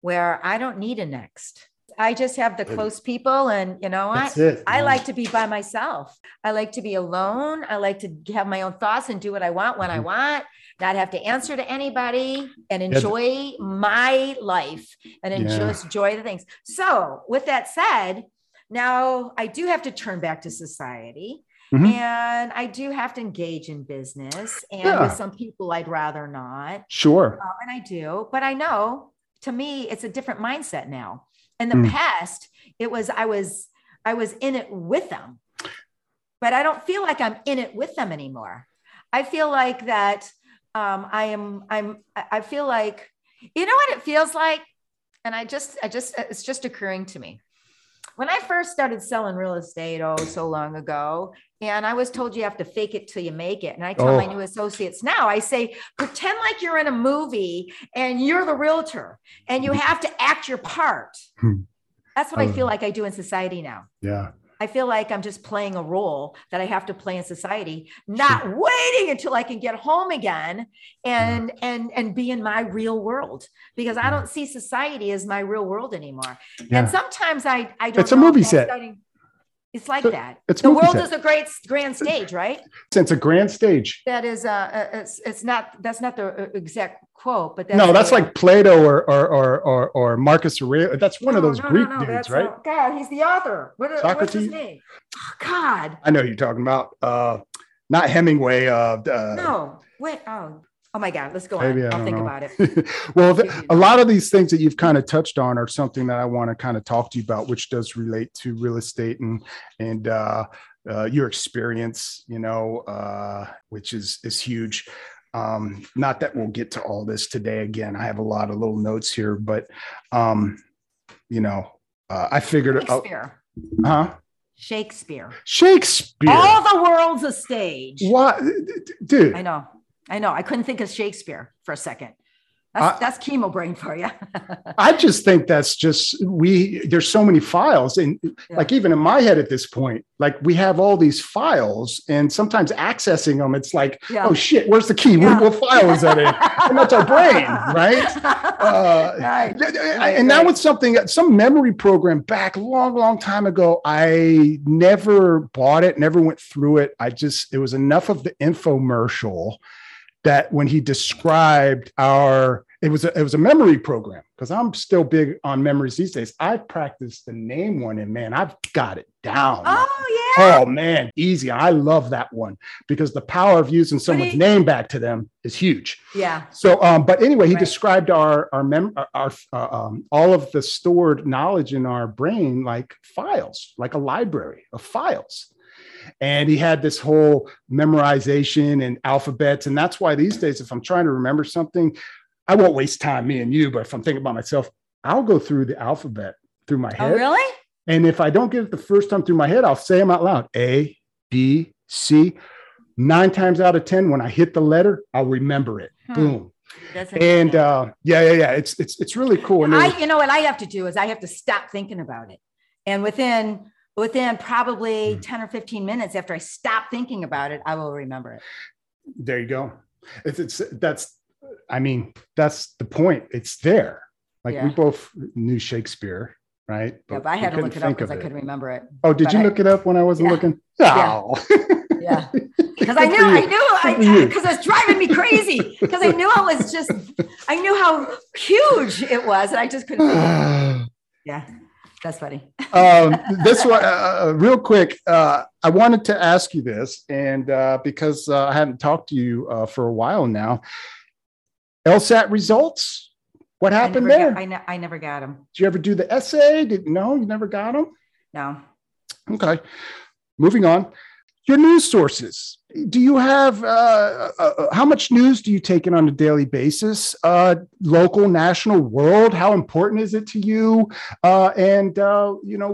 where I don't need a next. I just have the close people, and you know what? That's it. I like to be by myself. I like to be alone. I like to have my own thoughts and do what I want when I Mhm. want, not have to answer to anybody and enjoy my life and enjoy, Yeah. enjoy the things. So, with that said, now I do have to turn back to society. Mhm. And I do have to engage in business, and Yeah. with some people I'd rather not. Sure. Um, and I do, but I know to me it's a different mindset now. In the Mm. past, it was I was I was in it with them, but I don't feel like I'm in it with them anymore. I feel like that um, I am I'm I I feel like you know what it feels like, and I just I just it's just occurring to me. When I first started selling real estate, oh, so long ago, and I was told you have to fake it till you make it. And I tell my Oh. new associates now, I say, pretend like you're in a movie and you're the realtor and you have to act your part. Hmm. That's what I Um, feel like I do in society now. Yeah. I feel like I'm just playing a role that I have to play in society, not waiting until I can get home again and and and be in my real world because I don't see society as my real world anymore. Yeah. And sometimes I I don't It's a movie set. starting- it's like So- that. it's the world set. is a great grand stage, right? It's a grand stage. That is uh, uh it's it's not that's not the uh, exact quote, but that's no, that's uh, like Plato or or or or, or Marcus Aurelius. That's one of those no, Greek no, no, dudes, right? uh, God, he's the author. What, what's his name? Oh, God, I know who you're talking about. Uh, not Hemingway. Uh, uh, no, wait, oh, oh my God, let's go Maybe I on. I'll think know. about it. well, a lot of these things that you've kind of touched on are something that I want to kind of talk to you about, which does relate to real estate and and uh, uh, your experience. You know, uh, which is is huge. Um, not that we'll get to all this today. Again, I have a lot of little notes here, but um, you know, uh, I figured, Shakespeare. huh? Shakespeare. Shakespeare. All the world's a stage. what, dude? I know. I know. I couldn't think of Shakespeare for a second. That's, I- that's chemo brain for you. I just think that's just we. There's so many files, and like even in my head at this point, like we have all these files, and sometimes accessing them, it's like, Yeah. oh shit, where's the key? Yeah. What, what file is that in? And that's our brain, right? Uh, right. and now right. with something, some memory program back long, long time ago, I never bought it, never went through it. I just, it was enough of the infomercial that when he described our, it was a, it was a memory program because I'm still big on memories these days. I practiced the name one and man, I've got it down. Oh, yeah. Oh man, easy. I love that one because the power of using someone's he- name back to them is huge. Yeah. So, um, but anyway, he Right. described our our mem our, our uh, um, all of the stored knowledge in our brain like files, like a library of files. And he had this whole memorization and alphabets. And that's why these days, if I'm trying to remember something, I won't waste time, me and you, but if I'm thinking about myself, I'll go through the alphabet through my head. Oh, head. really? And if I don't get it the first time through my head, I'll say them out loud A, B, C. Nine times out of 10, when I hit the letter, I'll remember it. Hmm. Boom. And uh, yeah, yeah, yeah. It's it's it's really cool. And was- I, you know, what I have to do is I have to stop thinking about it, and within within probably Hmm. ten or fifteen minutes after I stop thinking about it, I will remember it. there you go. It's, it's that's I mean, that's the point. It's there. Like we both knew Shakespeare, right? Yeah, but I had to look it up because I couldn't remember it. Oh, did but you I- look it up when I wasn't Yeah. looking? Oh. Yeah, because I knew. I knew, Good I you. because it was driving me crazy. Because I knew I was just, I knew how huge it was, and I just couldn't. Think of it. Yeah, that's funny. um, this one, uh, uh, real quick. Uh, I wanted to ask you this, and uh, because uh, I hadn't talked to you uh, for a while now, LSAT results. What happened never there? got- I, ne- I never got them. Did you ever do the essay? Did no? You never got them. No. Okay. Moving on. Your news sources. Do you have uh, uh, uh, how much news do you take in on a daily basis? Uh, local, national, world. How important is it to you? Uh, and uh, you know,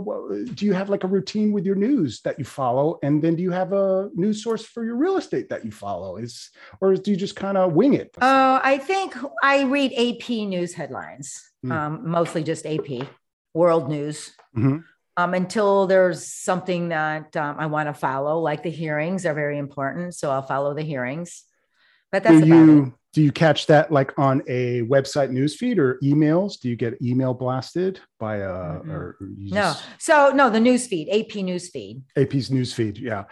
do you have like a routine with your news that you follow? And then do you have a news source for your real estate that you follow? Is or do you just kind of wing it? Uh, I think I read AP news headlines, Hmm. um, mostly just AP, world news. Mhm. Um, until there's something that um, I want to follow, like the hearings are very important, so I'll follow the hearings. But that's do about it. do you catch that like on a website newsfeed or emails? Do you get email blasted by a Mm-mm. or you No, just- so no, the newsfeed, AP newsfeed, AP's newsfeed. Yeah,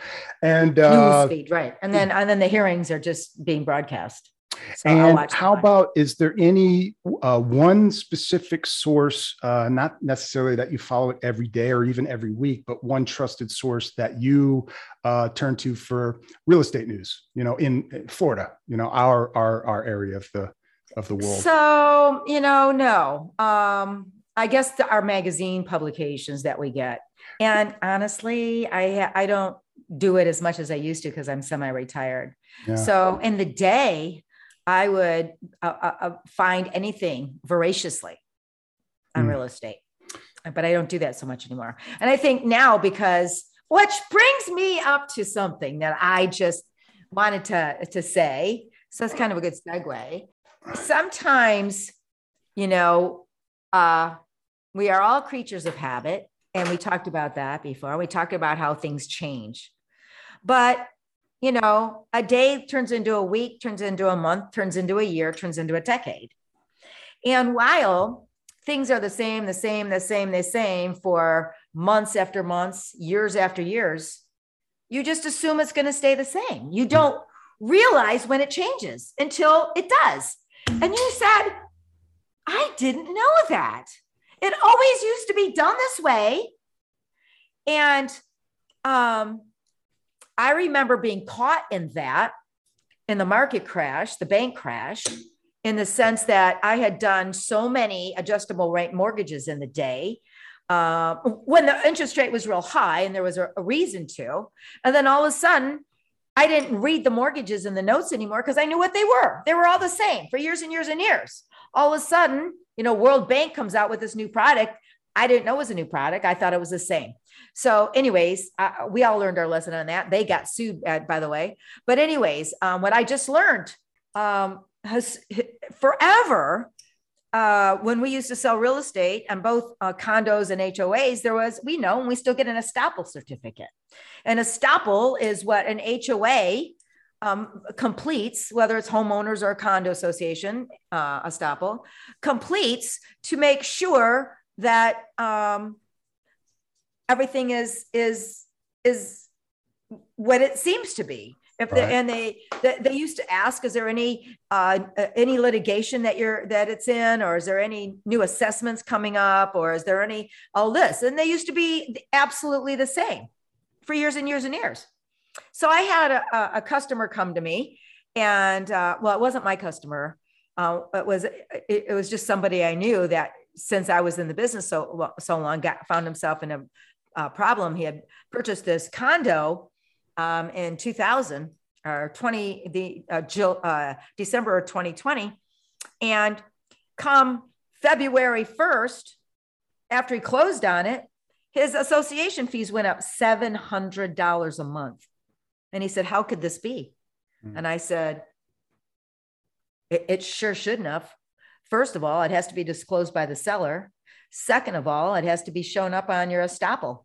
and uh, news feed, right? And then and then the hearings are just being broadcast. So and how about is there any uh, one specific source, uh, not necessarily that you follow it every day or even every week, but one trusted source that you uh, turn to for real estate news? You know, in in Florida, you know, our our our area of the of the world. So, you know, no. Um, I guess the, our magazine publications that we get. And honestly, I I don't do it as much as I used to because I'm semi-retired. Yeah. So in the day, I would uh, uh, uh, find anything voraciously on Hmm. real estate, but I don't do that so much anymore. And I think now because which brings me up to something that I just wanted to to say. So it's kind of a good segue. Sometimes, you know, uh, we are all creatures of habit, and we talked about that before. We talked about how things change, but you know, a day turns into a week, turns into a month, turns into a year, turns into a decade. And while things are the same, the same, the same, the same for months after months, years after years, you just assume it's going to stay the same. You don't realize when it changes until it does. And you said, I didn't know that. It always used to be done this way. And um, I remember being caught in that in the market crash, the bank crash, in the sense that I had done so many adjustable rate mortgages in the day uh, when the interest rate was real high and there was a, a reason to. And then all of a sudden, I didn't read the mortgages and the notes anymore because I knew what they were. They were all the same for years and years and years. All of a sudden, you know, World Bank comes out with this new product. I didn't know it was a new product. I thought it was the same. So, anyways, uh, we all learned our lesson on that. They got sued, uh, by the way. But, anyways, um, what I just learned um, has forever. Uh, when we used to sell real estate and both uh, condos and HOAs, there was, we know, and we still get an estoppel certificate. An estoppel is what an HOA um, completes, whether it's homeowners or condo association, uh, estoppel completes to make sure that um, everything is is is what it seems to be. If they, Right. and they, they they used to ask, is there any uh, any litigation that you're that it's in, or is there any new assessments coming up, or is there any all this? And they used to be absolutely the same for years and years and years. So I had a, a- a customer come to me, and uh, well, it wasn't my customer. Uh, it was it, it was just somebody I knew that since I was in the business so so long, got found himself in a uh, problem. He had purchased this condo um, in 2000 or 20 the uh, Jill, uh, December of 2020, and come February 1st, after he closed on it, his association fees went up $700 a month. And he said, How could this be? Mm-hmm. And I said, it, it sure shouldn't have. First of all, it has to be disclosed by the seller. Second of all, it has to be shown up on your estoppel.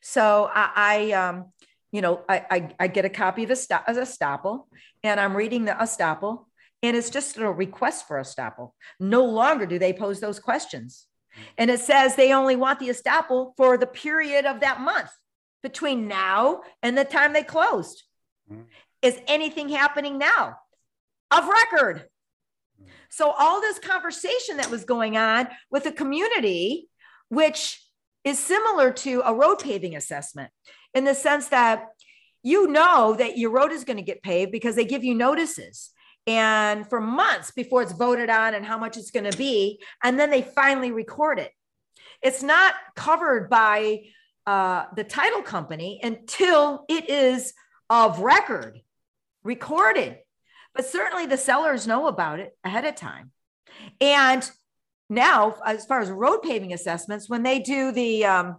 So I, I um, you know, I, I, I, get a copy of the estoppel and I'm reading the estoppel and it's just a request for estoppel. No longer do they pose those questions. And it says they only want the estoppel for the period of that month between now and the time they closed. Mm. Is anything happening now? Of record. So, all this conversation that was going on with the community, which is similar to a road paving assessment in the sense that you know that your road is going to get paved because they give you notices and for months before it's voted on and how much it's going to be and then they finally record it. It's not covered by uh, the title company until it is of record recorded but certainly the sellers know about it ahead of time and now as far as road paving assessments when they do the um,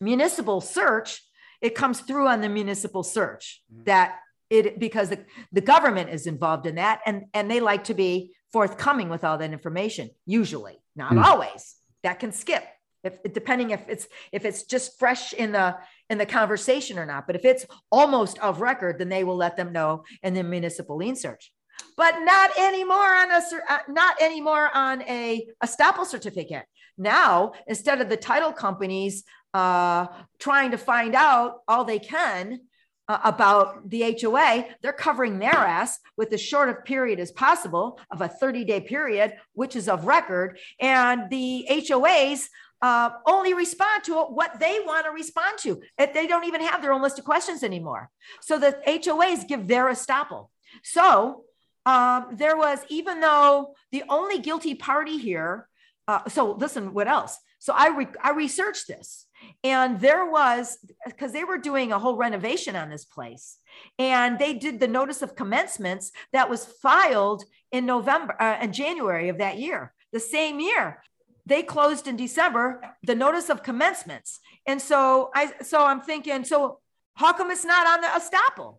municipal search it comes through on the municipal search mm-hmm. that it because the, the government is involved in that and and they like to be forthcoming with all that information usually not mm. always that can skip if depending if it's if it's just fresh in the in the conversation or not but if it's almost of record then they will let them know in the municipal lien search but not anymore on a uh, not anymore on a estoppel certificate now instead of the title companies uh, trying to find out all they can uh, about the HOA, they're covering their ass with as short period as possible of a 30 day period, which is of record. And the HOAs uh, only respond to what they want to respond to. They don't even have their own list of questions anymore. So the HOAs give their estoppel. So um, there was, even though the only guilty party here, uh, so listen, what else? So I, re- I researched this and there was, because they were doing a whole renovation on this place, and they did the notice of commencements that was filed in November uh, and January of that year, the same year. They closed in December, the notice of commencements. And so I, so I'm thinking, so how come it's not on the estoppel?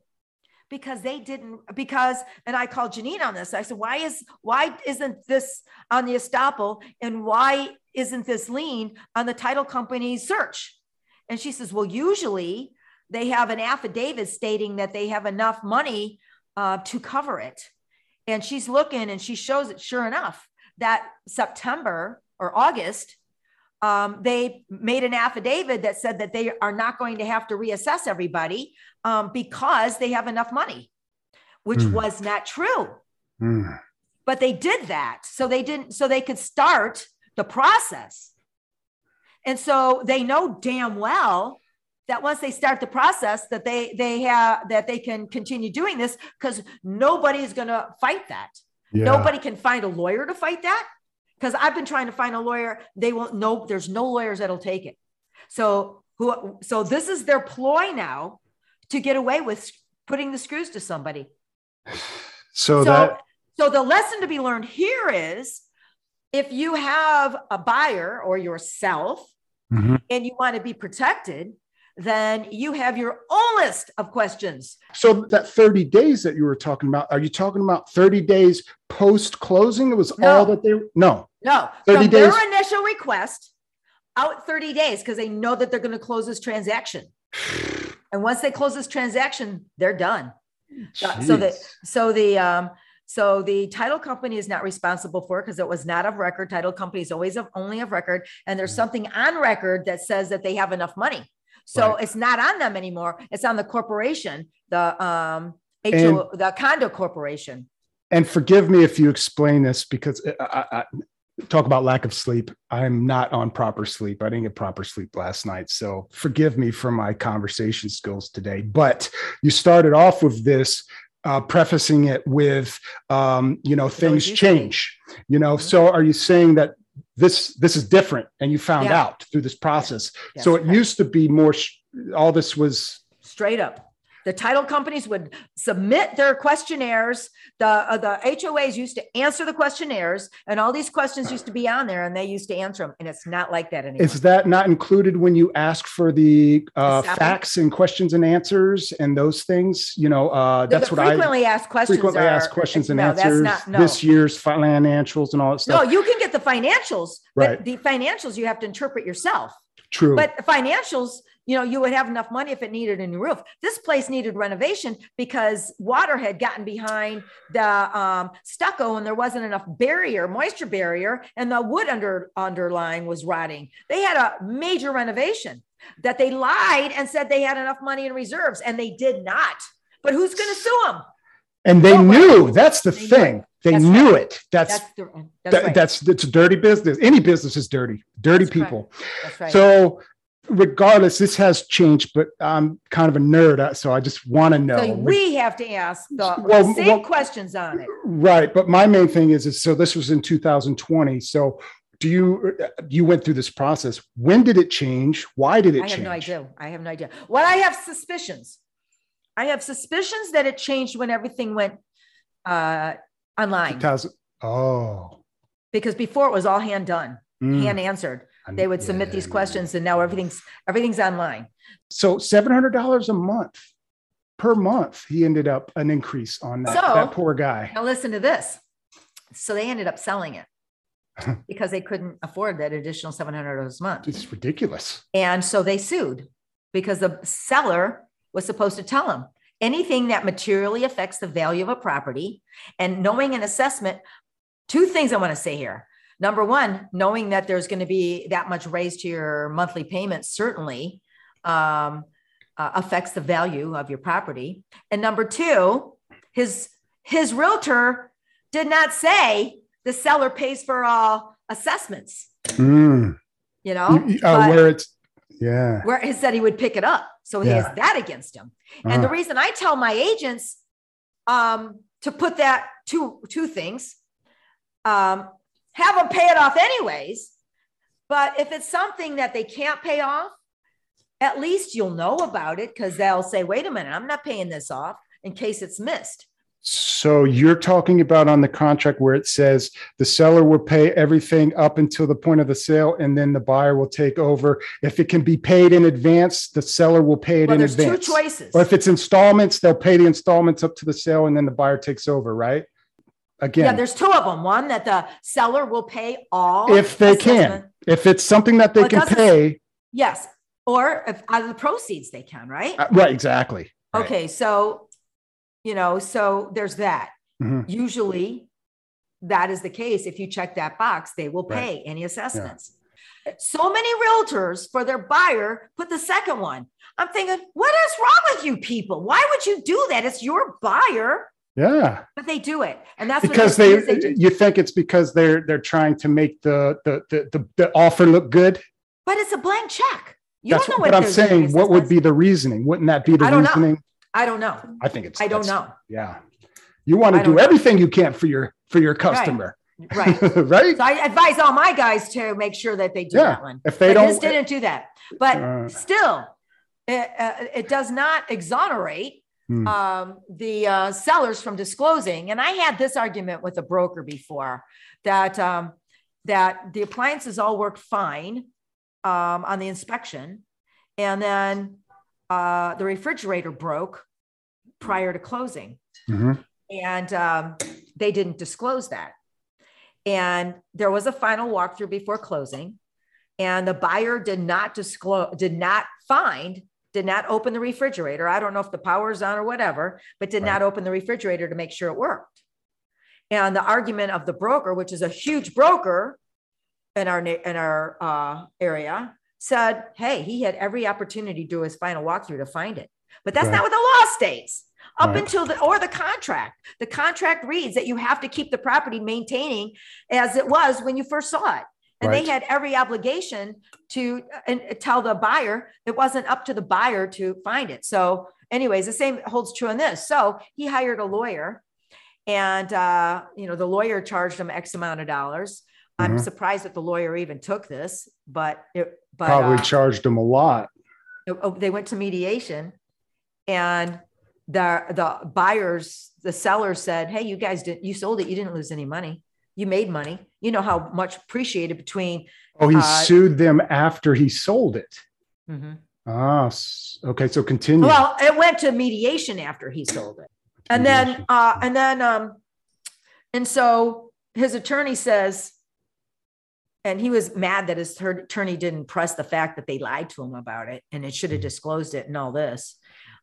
Because they didn't because and i called janine on this. I said why is why isn't this on the estoppel? And why isn't this lien on the title company's search? And she says well usually they have an affidavit stating that they have enough money uh, to cover it. And she's looking and she shows it sure enough that september or august um, they made an affidavit that said that they are not going to have to reassess everybody um, because they have enough money, which mm. was not true. Mm. But they did that. So they didn't, so they could start the process. And so they know damn well that once they start the process that they they have that they can continue doing this because nobody is going to fight that yeah. nobody can find a lawyer to fight that because i've been trying to find a lawyer they won't know. there's no lawyers that'll take it so who so this is their ploy now to get away with putting the screws to somebody. So, so that so the lesson to be learned here is if you have a buyer or yourself mm-hmm. and you want to be protected, then you have your own list of questions. So that 30 days that you were talking about, are you talking about 30 days post closing? It was no. all that they no. No. 30 From days. their initial request out 30 days because they know that they're going to close this transaction. And once they close this transaction, they're done. Jeez. So the so the um, so the title company is not responsible for because it was not of record. Title company is always of, only of record, and there's mm. something on record that says that they have enough money. So right. it's not on them anymore. It's on the corporation, the um, HO, and, the condo corporation. And forgive me if you explain this because I, I, talk about lack of sleep. I'm not on proper sleep. I didn't get proper sleep last night. So forgive me for my conversation skills today. But you started off with this, uh, prefacing it with, um, you know, things change, you know. Mm-hmm. So are you saying that this this is different and you found yeah. out through this process? Yes. so it used to be more, all this was straight up. The title companies would submit their questionnaires. The uh, the HOAs used to answer the questionnaires, and all these questions used to be on there, and they used to answer them. And it's not like that anymore. Is that not included when you ask for the uh, what- facts and questions and answers and those things? You know, uh, The that's what I frequently asked questions. frequently are- asked questions and no, that's answers. not- no. This year's financials and all that stuff. No, you can get the financials, but Right. the financials you have to interpret yourself. True. But financials, you know, you would have enough money if it needed a new roof. This place needed renovation because water had gotten behind the um, stucco and there wasn't enough barrier, moisture barrier, and the wood under underlying was rotting. They had a major renovation that they lied and said they had enough money in reserves, and they did not. But who's going to sue them? and they Nobody. knew that's the They knew thing. They That's knew right. it. That's That's the, that's that, right. that's it's a dirty business. Any business is dirty. Dirty That's people. That's right. So regardless, this has changed, but I'm kind of a nerd, uh, so I just want to know. So we have to ask the Well, same well- questions on it. Right, but my main thing is, is so this was in 2020. So do you you went through this process? When did it change? Why did it I change? have no idea. I have no idea. What I have suspicions. I have suspicions that it changed when everything went uh, online 2000. Oh, because before it was all hand done, mm, hand answered. I'm- They would submit these questions, and now everything's everything's online. So seven hundred dollars a month per month. He ended up an increase on that. So- that poor guy. Now listen to this. So they ended up selling it because they couldn't afford that additional seven hundred dollars a month. It's ridiculous. And so they sued because the seller was supposed to tell them anything that materially affects the value of a property and knowing an assessment. Two things I want to say here. Number one, knowing that there's going to be that much raise to your monthly payment certainly um, uh, affects the value of your property. And number two, his his realtor did not say the seller pays for all assessments. Mm. You know, uh, where it's yeah. where he said he would pick it up. So he Yeah. has that against him. And the Uh, reason I tell my agents um, to put that two two things, um, have them pay it off anyways. But if it's something that they can't pay off, at least you'll know about it because they'll say, "Wait a minute, I'm not paying this off in case it's missed." So you're talking about on the contract where it says the seller will pay everything up until the point of the sale and then the buyer will take over. If it can be paid in advance, the seller will pay it Well, in there's two advance. choices. Or if it's installments, they'll pay the installments up to the sale and then the buyer takes over, right? Yeah, there's two of them. One that the seller will pay all if they can, if it's something that they Well, can pay, Yes, or if out of the proceeds they can, right? uh, right, exactly. Right. Okay, so, you know, so there's that. Mhm. Usually that is the case. If you check that box, they will Right. pay any assessments. So many realtors for their buyer put the second one. I'm thinking, what is wrong with you people? Why would you do that? It's your buyer, Yeah. but they do it. And that's what Because those they, you think it's because they're, they're trying to make the, the, the, the, the offer look good? but it's a blank check. You That's don't know what, what I'm saying. What would be the reasoning? Wouldn't that be the I don't know. I don't know. I think it's. I don't know. Yeah, you want to don't know. everything you can for your for your customer, Right. right? So I advise all my guys to make sure that they do Yeah. that one. If they but don't, didn't do that. But Uh. still, it, uh, it does not exonerate Hmm. um, the uh, sellers from disclosing. And I had this argument with a broker before that um, that the appliances all worked fine um, on the inspection, and then uh, the refrigerator broke prior to closing Mhm. and um, they didn't disclose that. And there was a final walkthrough before closing, and the buyer did not disclose, did not find, did not open the refrigerator. I don't know if the power's on or whatever, but did not open the refrigerator to make sure it worked. And the argument of the broker, which is a huge broker in our in our uh, area, said, "Hey, he had every opportunity to do his final walkthrough to find it, but that's Right. not what the law states." Up Right. until the or the contract, the contract reads that you have to keep the property maintaining as it was when you first saw it, and Right. they had every obligation to uh, tell the buyer it wasn't up to the buyer to find it. So, anyways, the same holds true in this. So he hired a lawyer, and uh, you know the lawyer charged him X amount of dollars. I'm Mhm. surprised that the lawyer even took this, but it, but probably uh, charged them a lot. oh, they went to mediation and the the buyers, the sellers said, "Hey, you guys did you sold it. You didn't lose any money. You made money. You know how much appreciated between." Oh, he uh, sued them after he sold it. Mm-hmm. Ah, okay. So continue. Well, it went to mediation after he sold it, and mediation. then uh, and then um, and so his attorney says, and he was mad that his attorney didn't press the fact that they lied to him about it, and it should have mm-hmm. disclosed it and all this.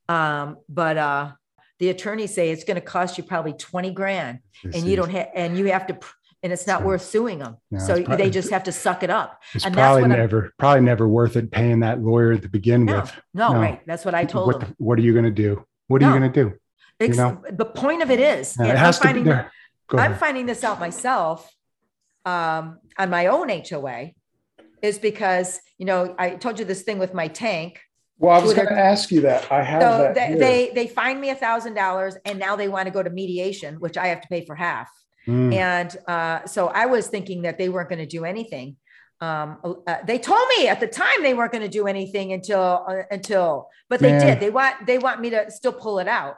Um, but uh, the attorneys say it's going to cost you probably 20 grand and you don't have, and you have to, and it's not so, worth suing them. No, so probably, they just have to suck it up. It's and probably never, I'm, probably never worth it paying that lawyer to begin no, with. No, no, right. That's what I told what, them. What are you going to do? What are you going to do? You know? The point of it is, yeah, it has I'm, finding, to be, I'm finding this out myself um, on my own HOA is because, you know, I told you this thing with my tank well, I was going to ask you that. I have so that. They, they, they find me a thousand dollars, and now they want to go to mediation, which I have to pay for half. Mm. And uh, so I was thinking that they weren't going to do anything. Um, uh, they told me at the time they weren't going to do anything until uh, until, but they Man. did. They want they want me to still pull it out.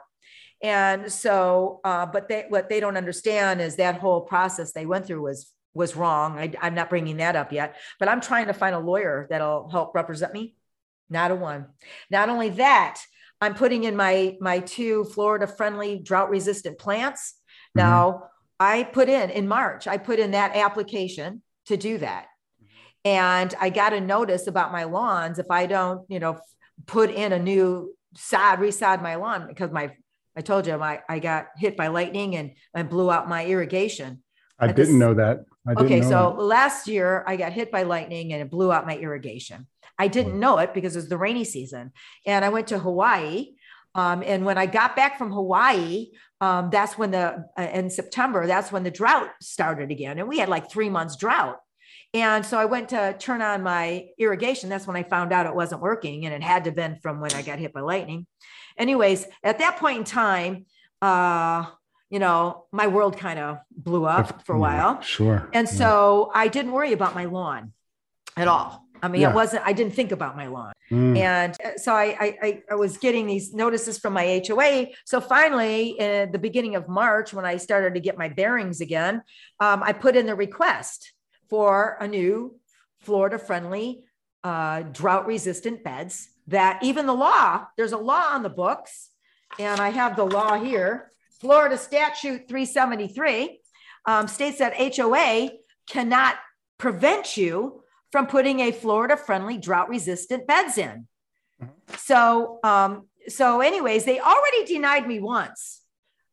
And so, uh, but they what they don't understand is that whole process they went through was was wrong. I, I'm not bringing that up yet, but I'm trying to find a lawyer that'll help represent me not a one. Not only that, I'm putting in my my two Florida friendly drought resistant plants. Mm-hmm. Now, I put in in March, I put in that application to do that. And I got a notice about my lawns if I don't, you know, put in a new sod, resod my lawn because my I told you my I got hit by lightning and I blew out my irrigation. I didn't this, know that. Didn't okay, know so that. last year I got hit by lightning and it blew out my irrigation. I didn't mm. know it because it was the rainy season. And I went to Hawaii. Um, and when I got back from Hawaii, um, that's when the, uh, in September, that's when the drought started again. And we had like three months drought. And so I went to turn on my irrigation. That's when I found out it wasn't working. And it had to have been from when I got hit by lightning. Anyways, at that point in time, uh, you know, my world kind of blew up for a while. Sure. And so I didn't worry about my lawn at all. I mean, yeah. it wasn't, I didn't think about my lawn. Mm. And uh, so I, I, I, was getting these notices from my HOA. So finally, at the beginning of March, when I started to get my bearings again, um, I put in the request for a new Florida friendly, uh, drought resistant beds that even the law, there's a law on the books. And I have the law here Florida Statute 373 um, states that HOA cannot prevent you from putting a Florida friendly drought resistant beds in. Mm-hmm. So, um, so anyways, they already denied me once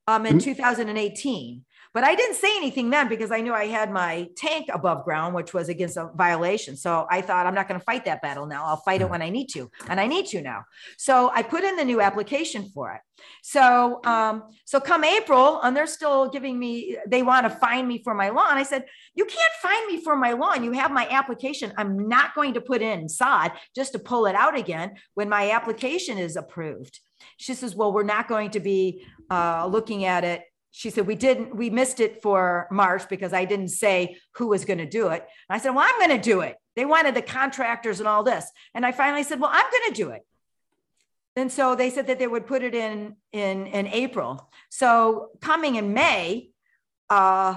um, in mm-hmm. 2018. But I didn't say anything then because I knew I had my tank above ground, which was against a violation. So I thought I'm not going to fight that battle now. I'll fight it when I need to, and I need to now. So I put in the new application for it. So, um, so come April, and they're still giving me. They want to fine me for my lawn. I said, you can't fine me for my lawn. You have my application. I'm not going to put in sod just to pull it out again when my application is approved. She says, well, we're not going to be uh, looking at it she said we didn't we missed it for march because i didn't say who was going to do it. And i said well i'm going to do it. They wanted the contractors and all this. And i finally said well i'm going to do it. And so they said that they would put it in in in april. So coming in may uh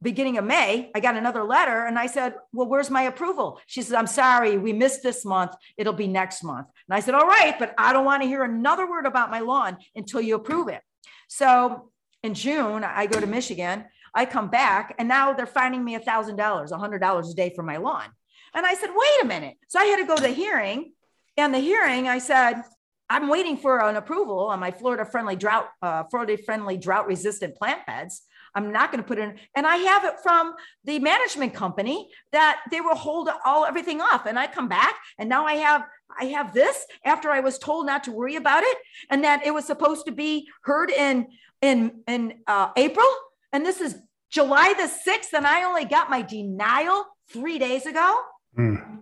beginning of may i got another letter and i said well where's my approval? She said i'm sorry we missed this month. It'll be next month. And i said all right but i don't want to hear another word about my lawn until you approve it. So in June, I go to Michigan. I come back, and now they're finding me a thousand dollars, a hundred dollars a day for my lawn. And I said, wait a minute. So I had to go to the hearing. And the hearing, I said, I'm waiting for an approval on my Florida friendly drought, uh, Florida friendly drought resistant plant beds. I'm not going to put in, and I have it from the management company that they will hold all everything off. And I come back, and now I have I have this after I was told not to worry about it, and that it was supposed to be heard in in in uh, April, and this is July the sixth, and I only got my denial three days ago. Mm.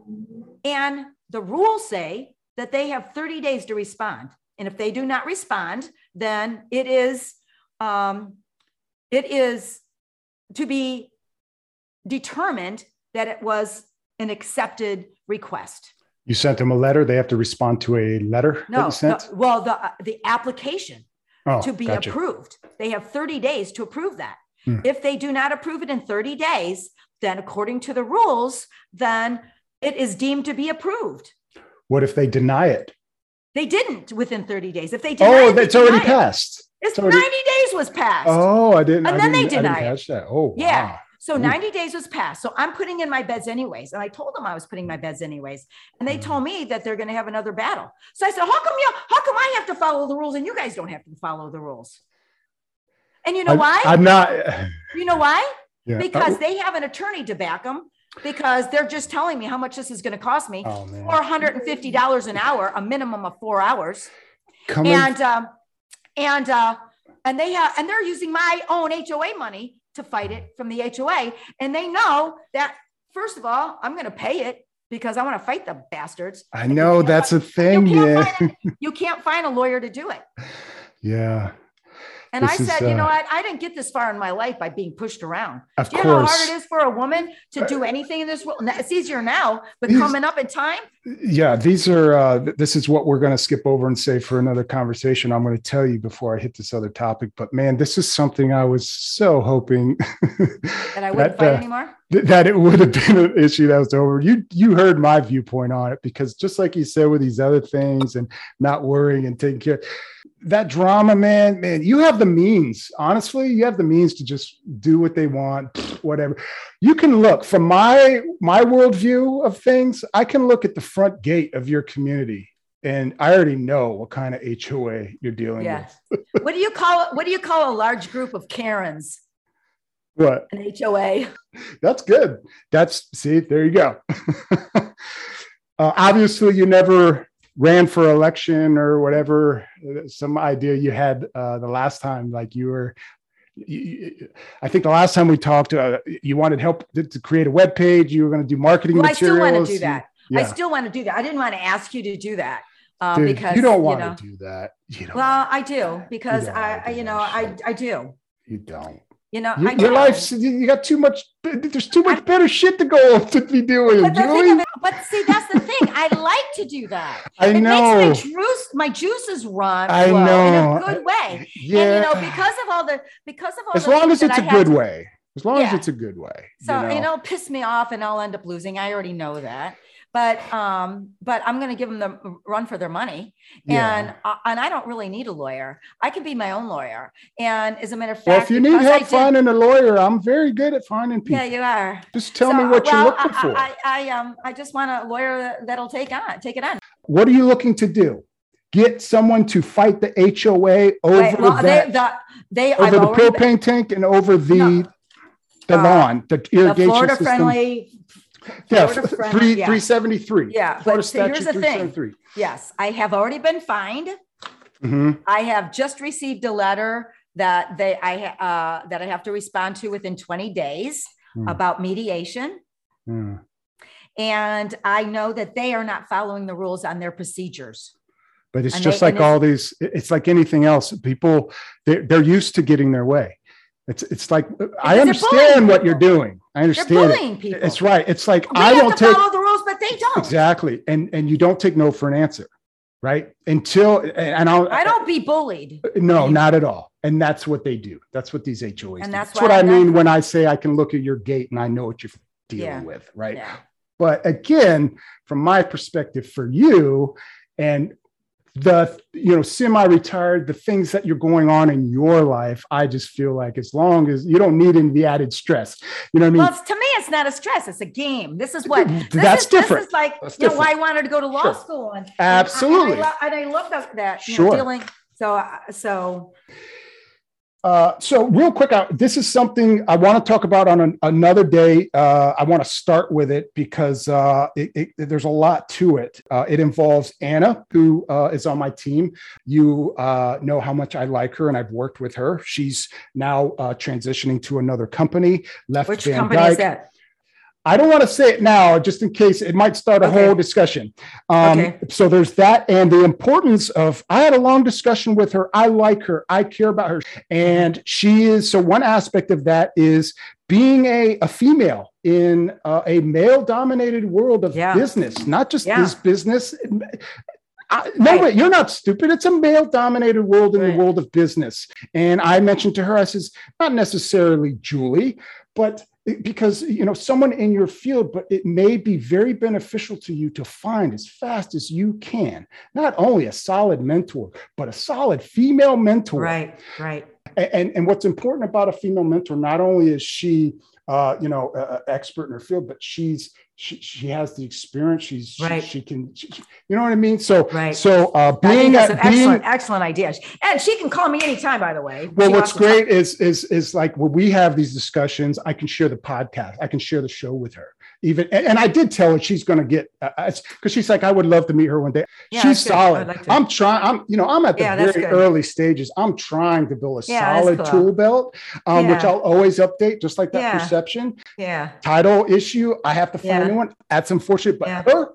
And the rules say that they have 30 days to respond, and if they do not respond, then it is um, it is to be determined that it was an accepted request. You sent them a letter. They have to respond to a letter No, you sent. no, well, the, uh, the application oh, to be gotcha. approved. They have 30 days to approve that. Hmm. If they do not approve it in 30 days, then according to the rules, then it is deemed to be approved. What if they deny it? They didn't within 30 days. If they deny Oh, it, they that's already it. passed. It's It's already- 90 days was passed. Oh, I didn't. And I then they didn't- didn't deny it. that. Oh, Yeah. wow. So Ooh. 90 days was passed. So I'm putting in my beds anyways. And I told them I was putting my beds anyways. And they Mm. told me that they're going to have another battle. So I said, how come you, how come I have to follow the rules and you guys don't have to follow the rules? And you know I- why? I'm not. you know why? Yeah. Because they have an attorney to back them because they're just telling me how much this is going to cost me. oh man. $450 an hour, a minimum of four hours. Coming. And, um, and, uh, and they have, and they're using my own HOA money to fight it from the HOA. And they know that, first of all, I'm going to pay it because I want to fight the bastards. I know that's a You thing. can't, Yeah. find you can't find a lawyer to do it. Yeah. And I This is, said, you know uh, what? I didn't get this far in my life by being pushed around. Of Do you know how hard it is for a woman to do anything in this world? It's easier now, but These- coming up in time, Yeah, these are. Uh, this is what we're going to skip over and say for another conversation. I'm going to tell you before I hit this other topic. But man, this is something I was so hoping that I wouldn't that, fight uh, anymore. th- that it would have been an issue that was over. You you heard my viewpoint on it because just like you said with these other things and not worrying and taking care, that drama, man, man, you have the means. Honestly, you have the means to just do what they want, whatever. You can look from my my worldview of things. I can look at the front gate of your community. And I already know what kind of HOA you're dealing Yeah. with. What do you call? What do you call a large group of Karens? What? An HOA. That's good. That's see, there you go. uh, obviously, you never ran for election or whatever. Some idea you had uh, the last time, like you were. You, you- I think the last time we talked, uh, you wanted help to, create a web page. You were going to do marketing Well, I still want to do that. I still want to do that. I didn't want to ask you to do that um, Dude, because you don't want know, to do that. You don't. Well, I do because I, wanna I, do you know, I. I do. you don't. You know, You- I your life's you got too much. There's too much better shit to go to be doing. But, the thing of it, but see, that's the thing. I like to do that. I it know. makes my juice, my juices run I flow know. in a good way. Yeah. And you know, because of all the because of all as long as it's a I good to- way. As long as it's a good way. So you know, piss me off, and I'll end up losing. I already know that. But um, but I'm going to give them the run for their money, Yeah. and uh, and I don't really need a lawyer. I can be my own lawyer. And as a matter of fact, well, if you need help did- finding a lawyer, I'm very good at finding people. yeah, you are. Just tell So, me what well, you're looking I, for. I, I, um, I just want a lawyer that- that'll take on, take it on. what are you looking to do? Get someone to fight the HOA over Wait, well, that, they, the, they, I've over the propane tank and over the No. the Uh, lawn, the the irrigation Florida system. friendly. Yeah, Florida f- friendly, three yeah. three seventy three. Yeah, Florida but see, here's the thing. Yes, I have already been fined. Mm-hmm. I have just received a letter that they, I, uh, that I have to respond to within 20 days Hmm. about mediation. And I know that they are not following the rules on their procedures. But it's And just they- like all these. It's like anything else. People they're, they're used to getting their way. It's it's like I understand what you're doing. I They're understand it. people. It's right. It's like We I have won't to take follow the rules, but they don't. exactly, and and you don't take no for an answer, right? Until and I'll I don't be bullied. no, not at all. And that's what they do. That's what these HOAs. And do. that's that's what I I'm mean when I say I can look at your gate and I know what you're dealing Yeah. with, right? Yeah. But again, from my perspective, for you and the you know semi-retired, the things that you're going on in your life, I just feel like as long as you don't need any the added stress, you know what I mean? Well, to me, it's not a stress. It's a game. This is what this That's is, different. This is like That's you know why I wanted to go to law Sure. school and Absolutely. And I, and I, lo- and I looked at that. You Sure. know, dealing. So so Uh, so real quick, I, this is something I want to talk about on an, another day. Uh, I want to start with it because uh, it, it, there's a lot to it. Uh, it involves Anna, who uh, is on my team. You uh, know how much I like her, and I've worked with her. She's now uh, transitioning to another company. Left which Van company is Dyke. that? I don't want to say it now, just in case it might start a Okay. whole discussion. Um, Okay. So there's that, and the importance of. I had a long discussion with her. I like her. I care about her, and she is. So one aspect of that is being a, a female in uh, a male dominated world of Yeah. business, not just Yeah. this business. I, no, Right. wait, you're not stupid. It's a male dominated world in Right. the world of business. And I mentioned to her, I says, not necessarily Julie, but because you know someone in your field but it may be very beneficial to you to find as fast as you can not only a solid mentor but a solid female mentor Right, right. and and what's important about a female mentor not only is she uh, you know uh, expert in her field but she's she, she has the experience she's she, Right. she can she- you know what i mean so Right. so uh being that's an being excellent, excellent idea. And she can call me anytime, by the way. well She what's to talk- great is is is like when we have these discussions i can share the podcast i can share the show with her even and, and i did tell her she's going to get because she's like i would love to meet her one day Yeah, she's that's good. I solid like i'm trying i'm you know i'm at the Yeah, very good. early stages i'm trying to build a Yeah, solid cool. tool belt um, which i'll always update just like that perception Yeah. title issue. I have to find Yeah. one. That's unfortunate, but her,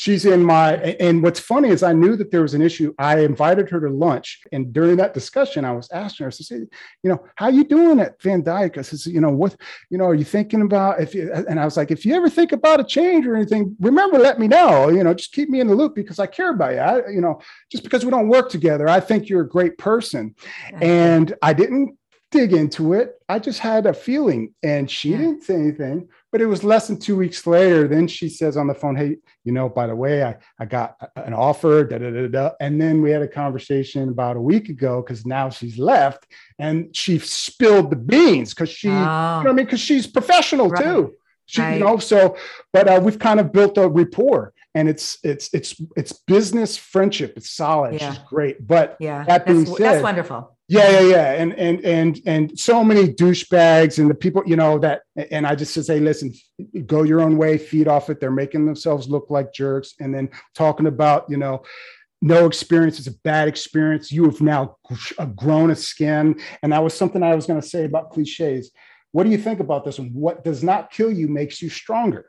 she's in my. And what's funny is I knew that there was an issue. I invited her to lunch, and during that discussion, I was asking her, I said, "You know, how you doing at Van Dyke?" I said, "You know, what, you know, are you thinking about if?" You, and I was like, "If you ever think about a change or anything, remember, let me know. You know, just keep me in the loop because I care about you. I, you know, just because we don't work together, I think you're a great person." And I didn't dig into it. I just had a feeling, and she Yeah. didn't say anything. But it was less than two weeks later. Then she says on the phone, "Hey, you know, by the way, I I got an offer." Da, da, da, da. And then we had a conversation about a week ago because now she's left, and she spilled the beans because she, you know, what I Oh, mean, because she's professional Right. too. She, Right. you know, so but uh, we've kind of built a rapport, and it's it's it's it's business friendship. It's solid. Yeah. She's great, but yeah. that being That's, said- that's wonderful. yeah, yeah, yeah, and and and and so many douchebags and the people, you know, that. And I just say, listen, go your own way, feed off it. They're making themselves look like jerks, and then talking about, you know, no experience is a bad experience. You have now uh, grown a skin, and that was something I was going to say about cliches. What do you think about this? And what does not kill you makes you stronger.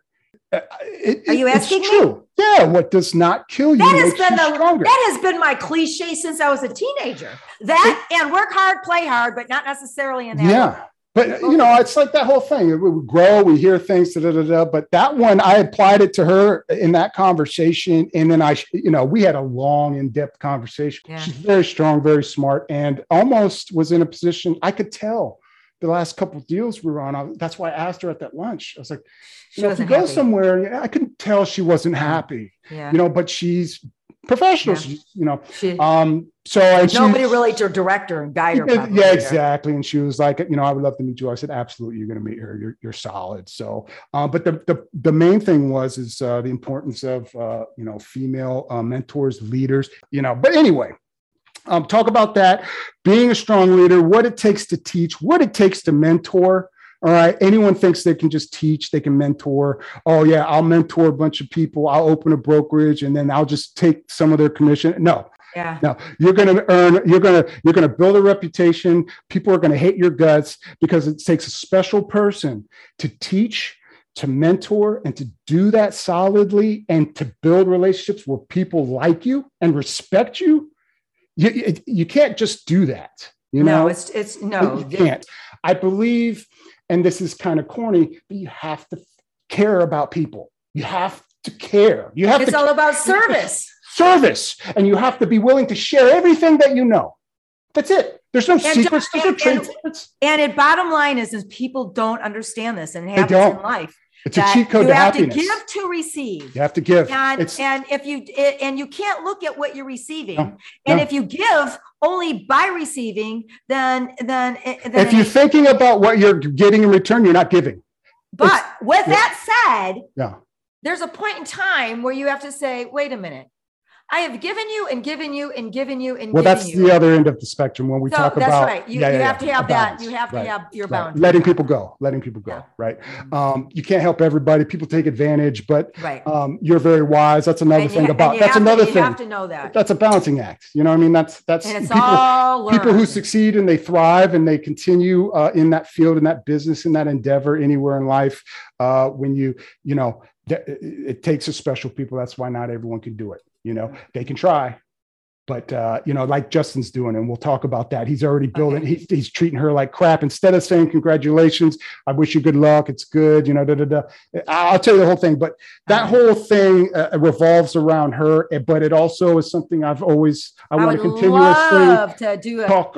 Uh, it- Are you it's asking me? Yeah, what does not kill you That has makes been you the stronger. that has been my cliche since I was a teenager. That and work hard, play hard, but not necessarily in that. yeah order. but you know it's like that whole thing we, we grow we hear things da, da, da, da. but that one i applied it to her in that conversation and then i you know we had a long in-depth conversation Yeah. she's very strong very smart and almost was in a position i could tell the last couple of deals we were on I, that's why i asked her at that lunch i was like She you know, if you go happy. somewhere i couldn't tell she wasn't happy Yeah. you know but she's professional Yeah. she's, you know She, um so she- nobody really to direct her and guide her. yeah, yeah, exactly. And she was like, you know, I would love to meet you. I said, absolutely, you're going to meet her. You're, you're solid. So, uh, but the, the the main thing was is uh, the importance of uh, you know female uh, mentors, leaders. You know, but anyway, um, talk about that. Being a strong leader, what it takes to teach, what it takes to mentor. All right. Anyone thinks they can just teach, they can mentor. Oh, yeah, I'll mentor a bunch of people. I'll open a brokerage and then I'll just take some of their commission. No, Yeah. no, you're going to earn. You're going to you're going to build a reputation. People are going to hate your guts because it takes a special person to teach, to mentor, and to do that solidly, and to build relationships where people like you and respect you. You you, can't just do that. You know, no, it's it's no. you can't. I believe, and this is kind of corny, but you have to care about people. You have to care. You have to It's to all about service. service and you have to be willing to share everything that you know that's it there's no don't- secrets there's no and- trade and- secrets And it bottom line is, is people don't understand this, and it happens in life. It's a cheat code you to have happiness to give to receive. you have to give And it's and if you and you can't look at what you're receiving, No, and no. if you give only by receiving, then then eh, then if you're thinking about what you're getting in return you're not giving But with yeah. that said, yeah there's a point in time where you have to say, wait a minute. I have given you and given you and given you and well that's you. the other end of the spectrum when we so talk that's about right. You, yeah, you yeah, have to have that. You have to have your right. boundaries. letting people go letting people go Yeah. right um, you can't help everybody people take advantage but Right. um, you're very wise that's another And thing ha- about that's another to- another you have to know that. that's a balancing act you know what i mean that's that's people, all people who succeed and they thrive and they continue uh, in that field in that business in that endeavor anywhere in life uh, when you you know it takes a special people that's why not everyone can do it you know they can try but uh, you know, like Justin's doing, and we'll talk about that. He's already building. Okay. He's, he's treating her like crap. Instead of saying congratulations, I wish you good luck. It's good. You know, da da da. I'll tell you the whole thing. But that whole thing uh, revolves around her. Eh, but it also is something I've always I, I want to continuously love to do a, talk.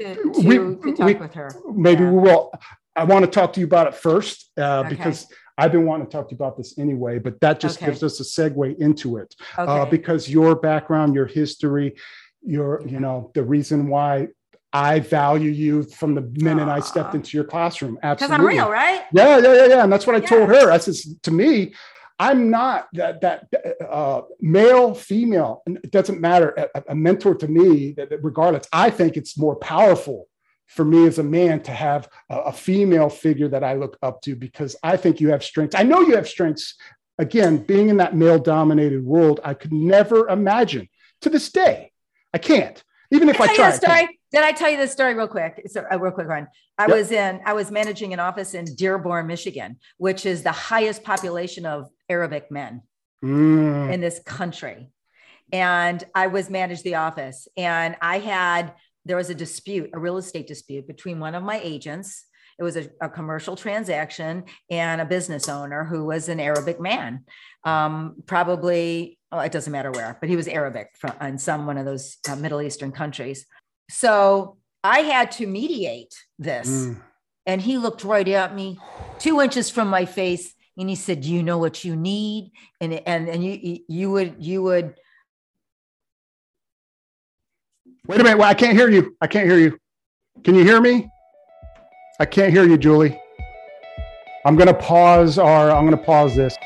To, to, we, to talk we, with her. Maybe yeah. we will. I want to talk to you about it first uh, okay. because I've been wanting to talk to you about this anyway, but that just okay. gives us a segue into it uh, okay. uh, because your background, your history, your, you know, the reason why I value you from the minute Aww. I stepped into your classroom. Absolutely. Because I'm real, right? Yeah, yeah, yeah, yeah. And that's what I yeah. told her. I said, to me, I'm not that that uh, male, female. It doesn't matter. A, a mentor to me, regardless, I think it's more powerful for me as a man to have a, a, female figure that I look up to because I think you have strengths. I know you have strengths. Again, being in that male dominated world, I could never imagine to this day. I can't, even if I, I try. Story. Did I tell you this story real quick? So, a real quick one. I yep. was in, I was managing an office in Dearborn, Michigan, which is the highest population of Arabic men mm. in this country. And I was managed the office, and I had there was a dispute, a real estate dispute between one of my agents. It was a, a commercial transaction and a business owner who was an Arabic man, um, probably, oh, it doesn't matter where, but he was Arabic from in some one of those uh, Middle Eastern countries. So I had to mediate this. Mm. And he looked right at me, two inches from my face, and he said, "Do you know what you need?" And and and you you would you would Wait a minute. Well, I can't hear you. I can't hear you. Can you hear me? I can't hear you, Julie. I'm going to pause our, I'm going to pause this.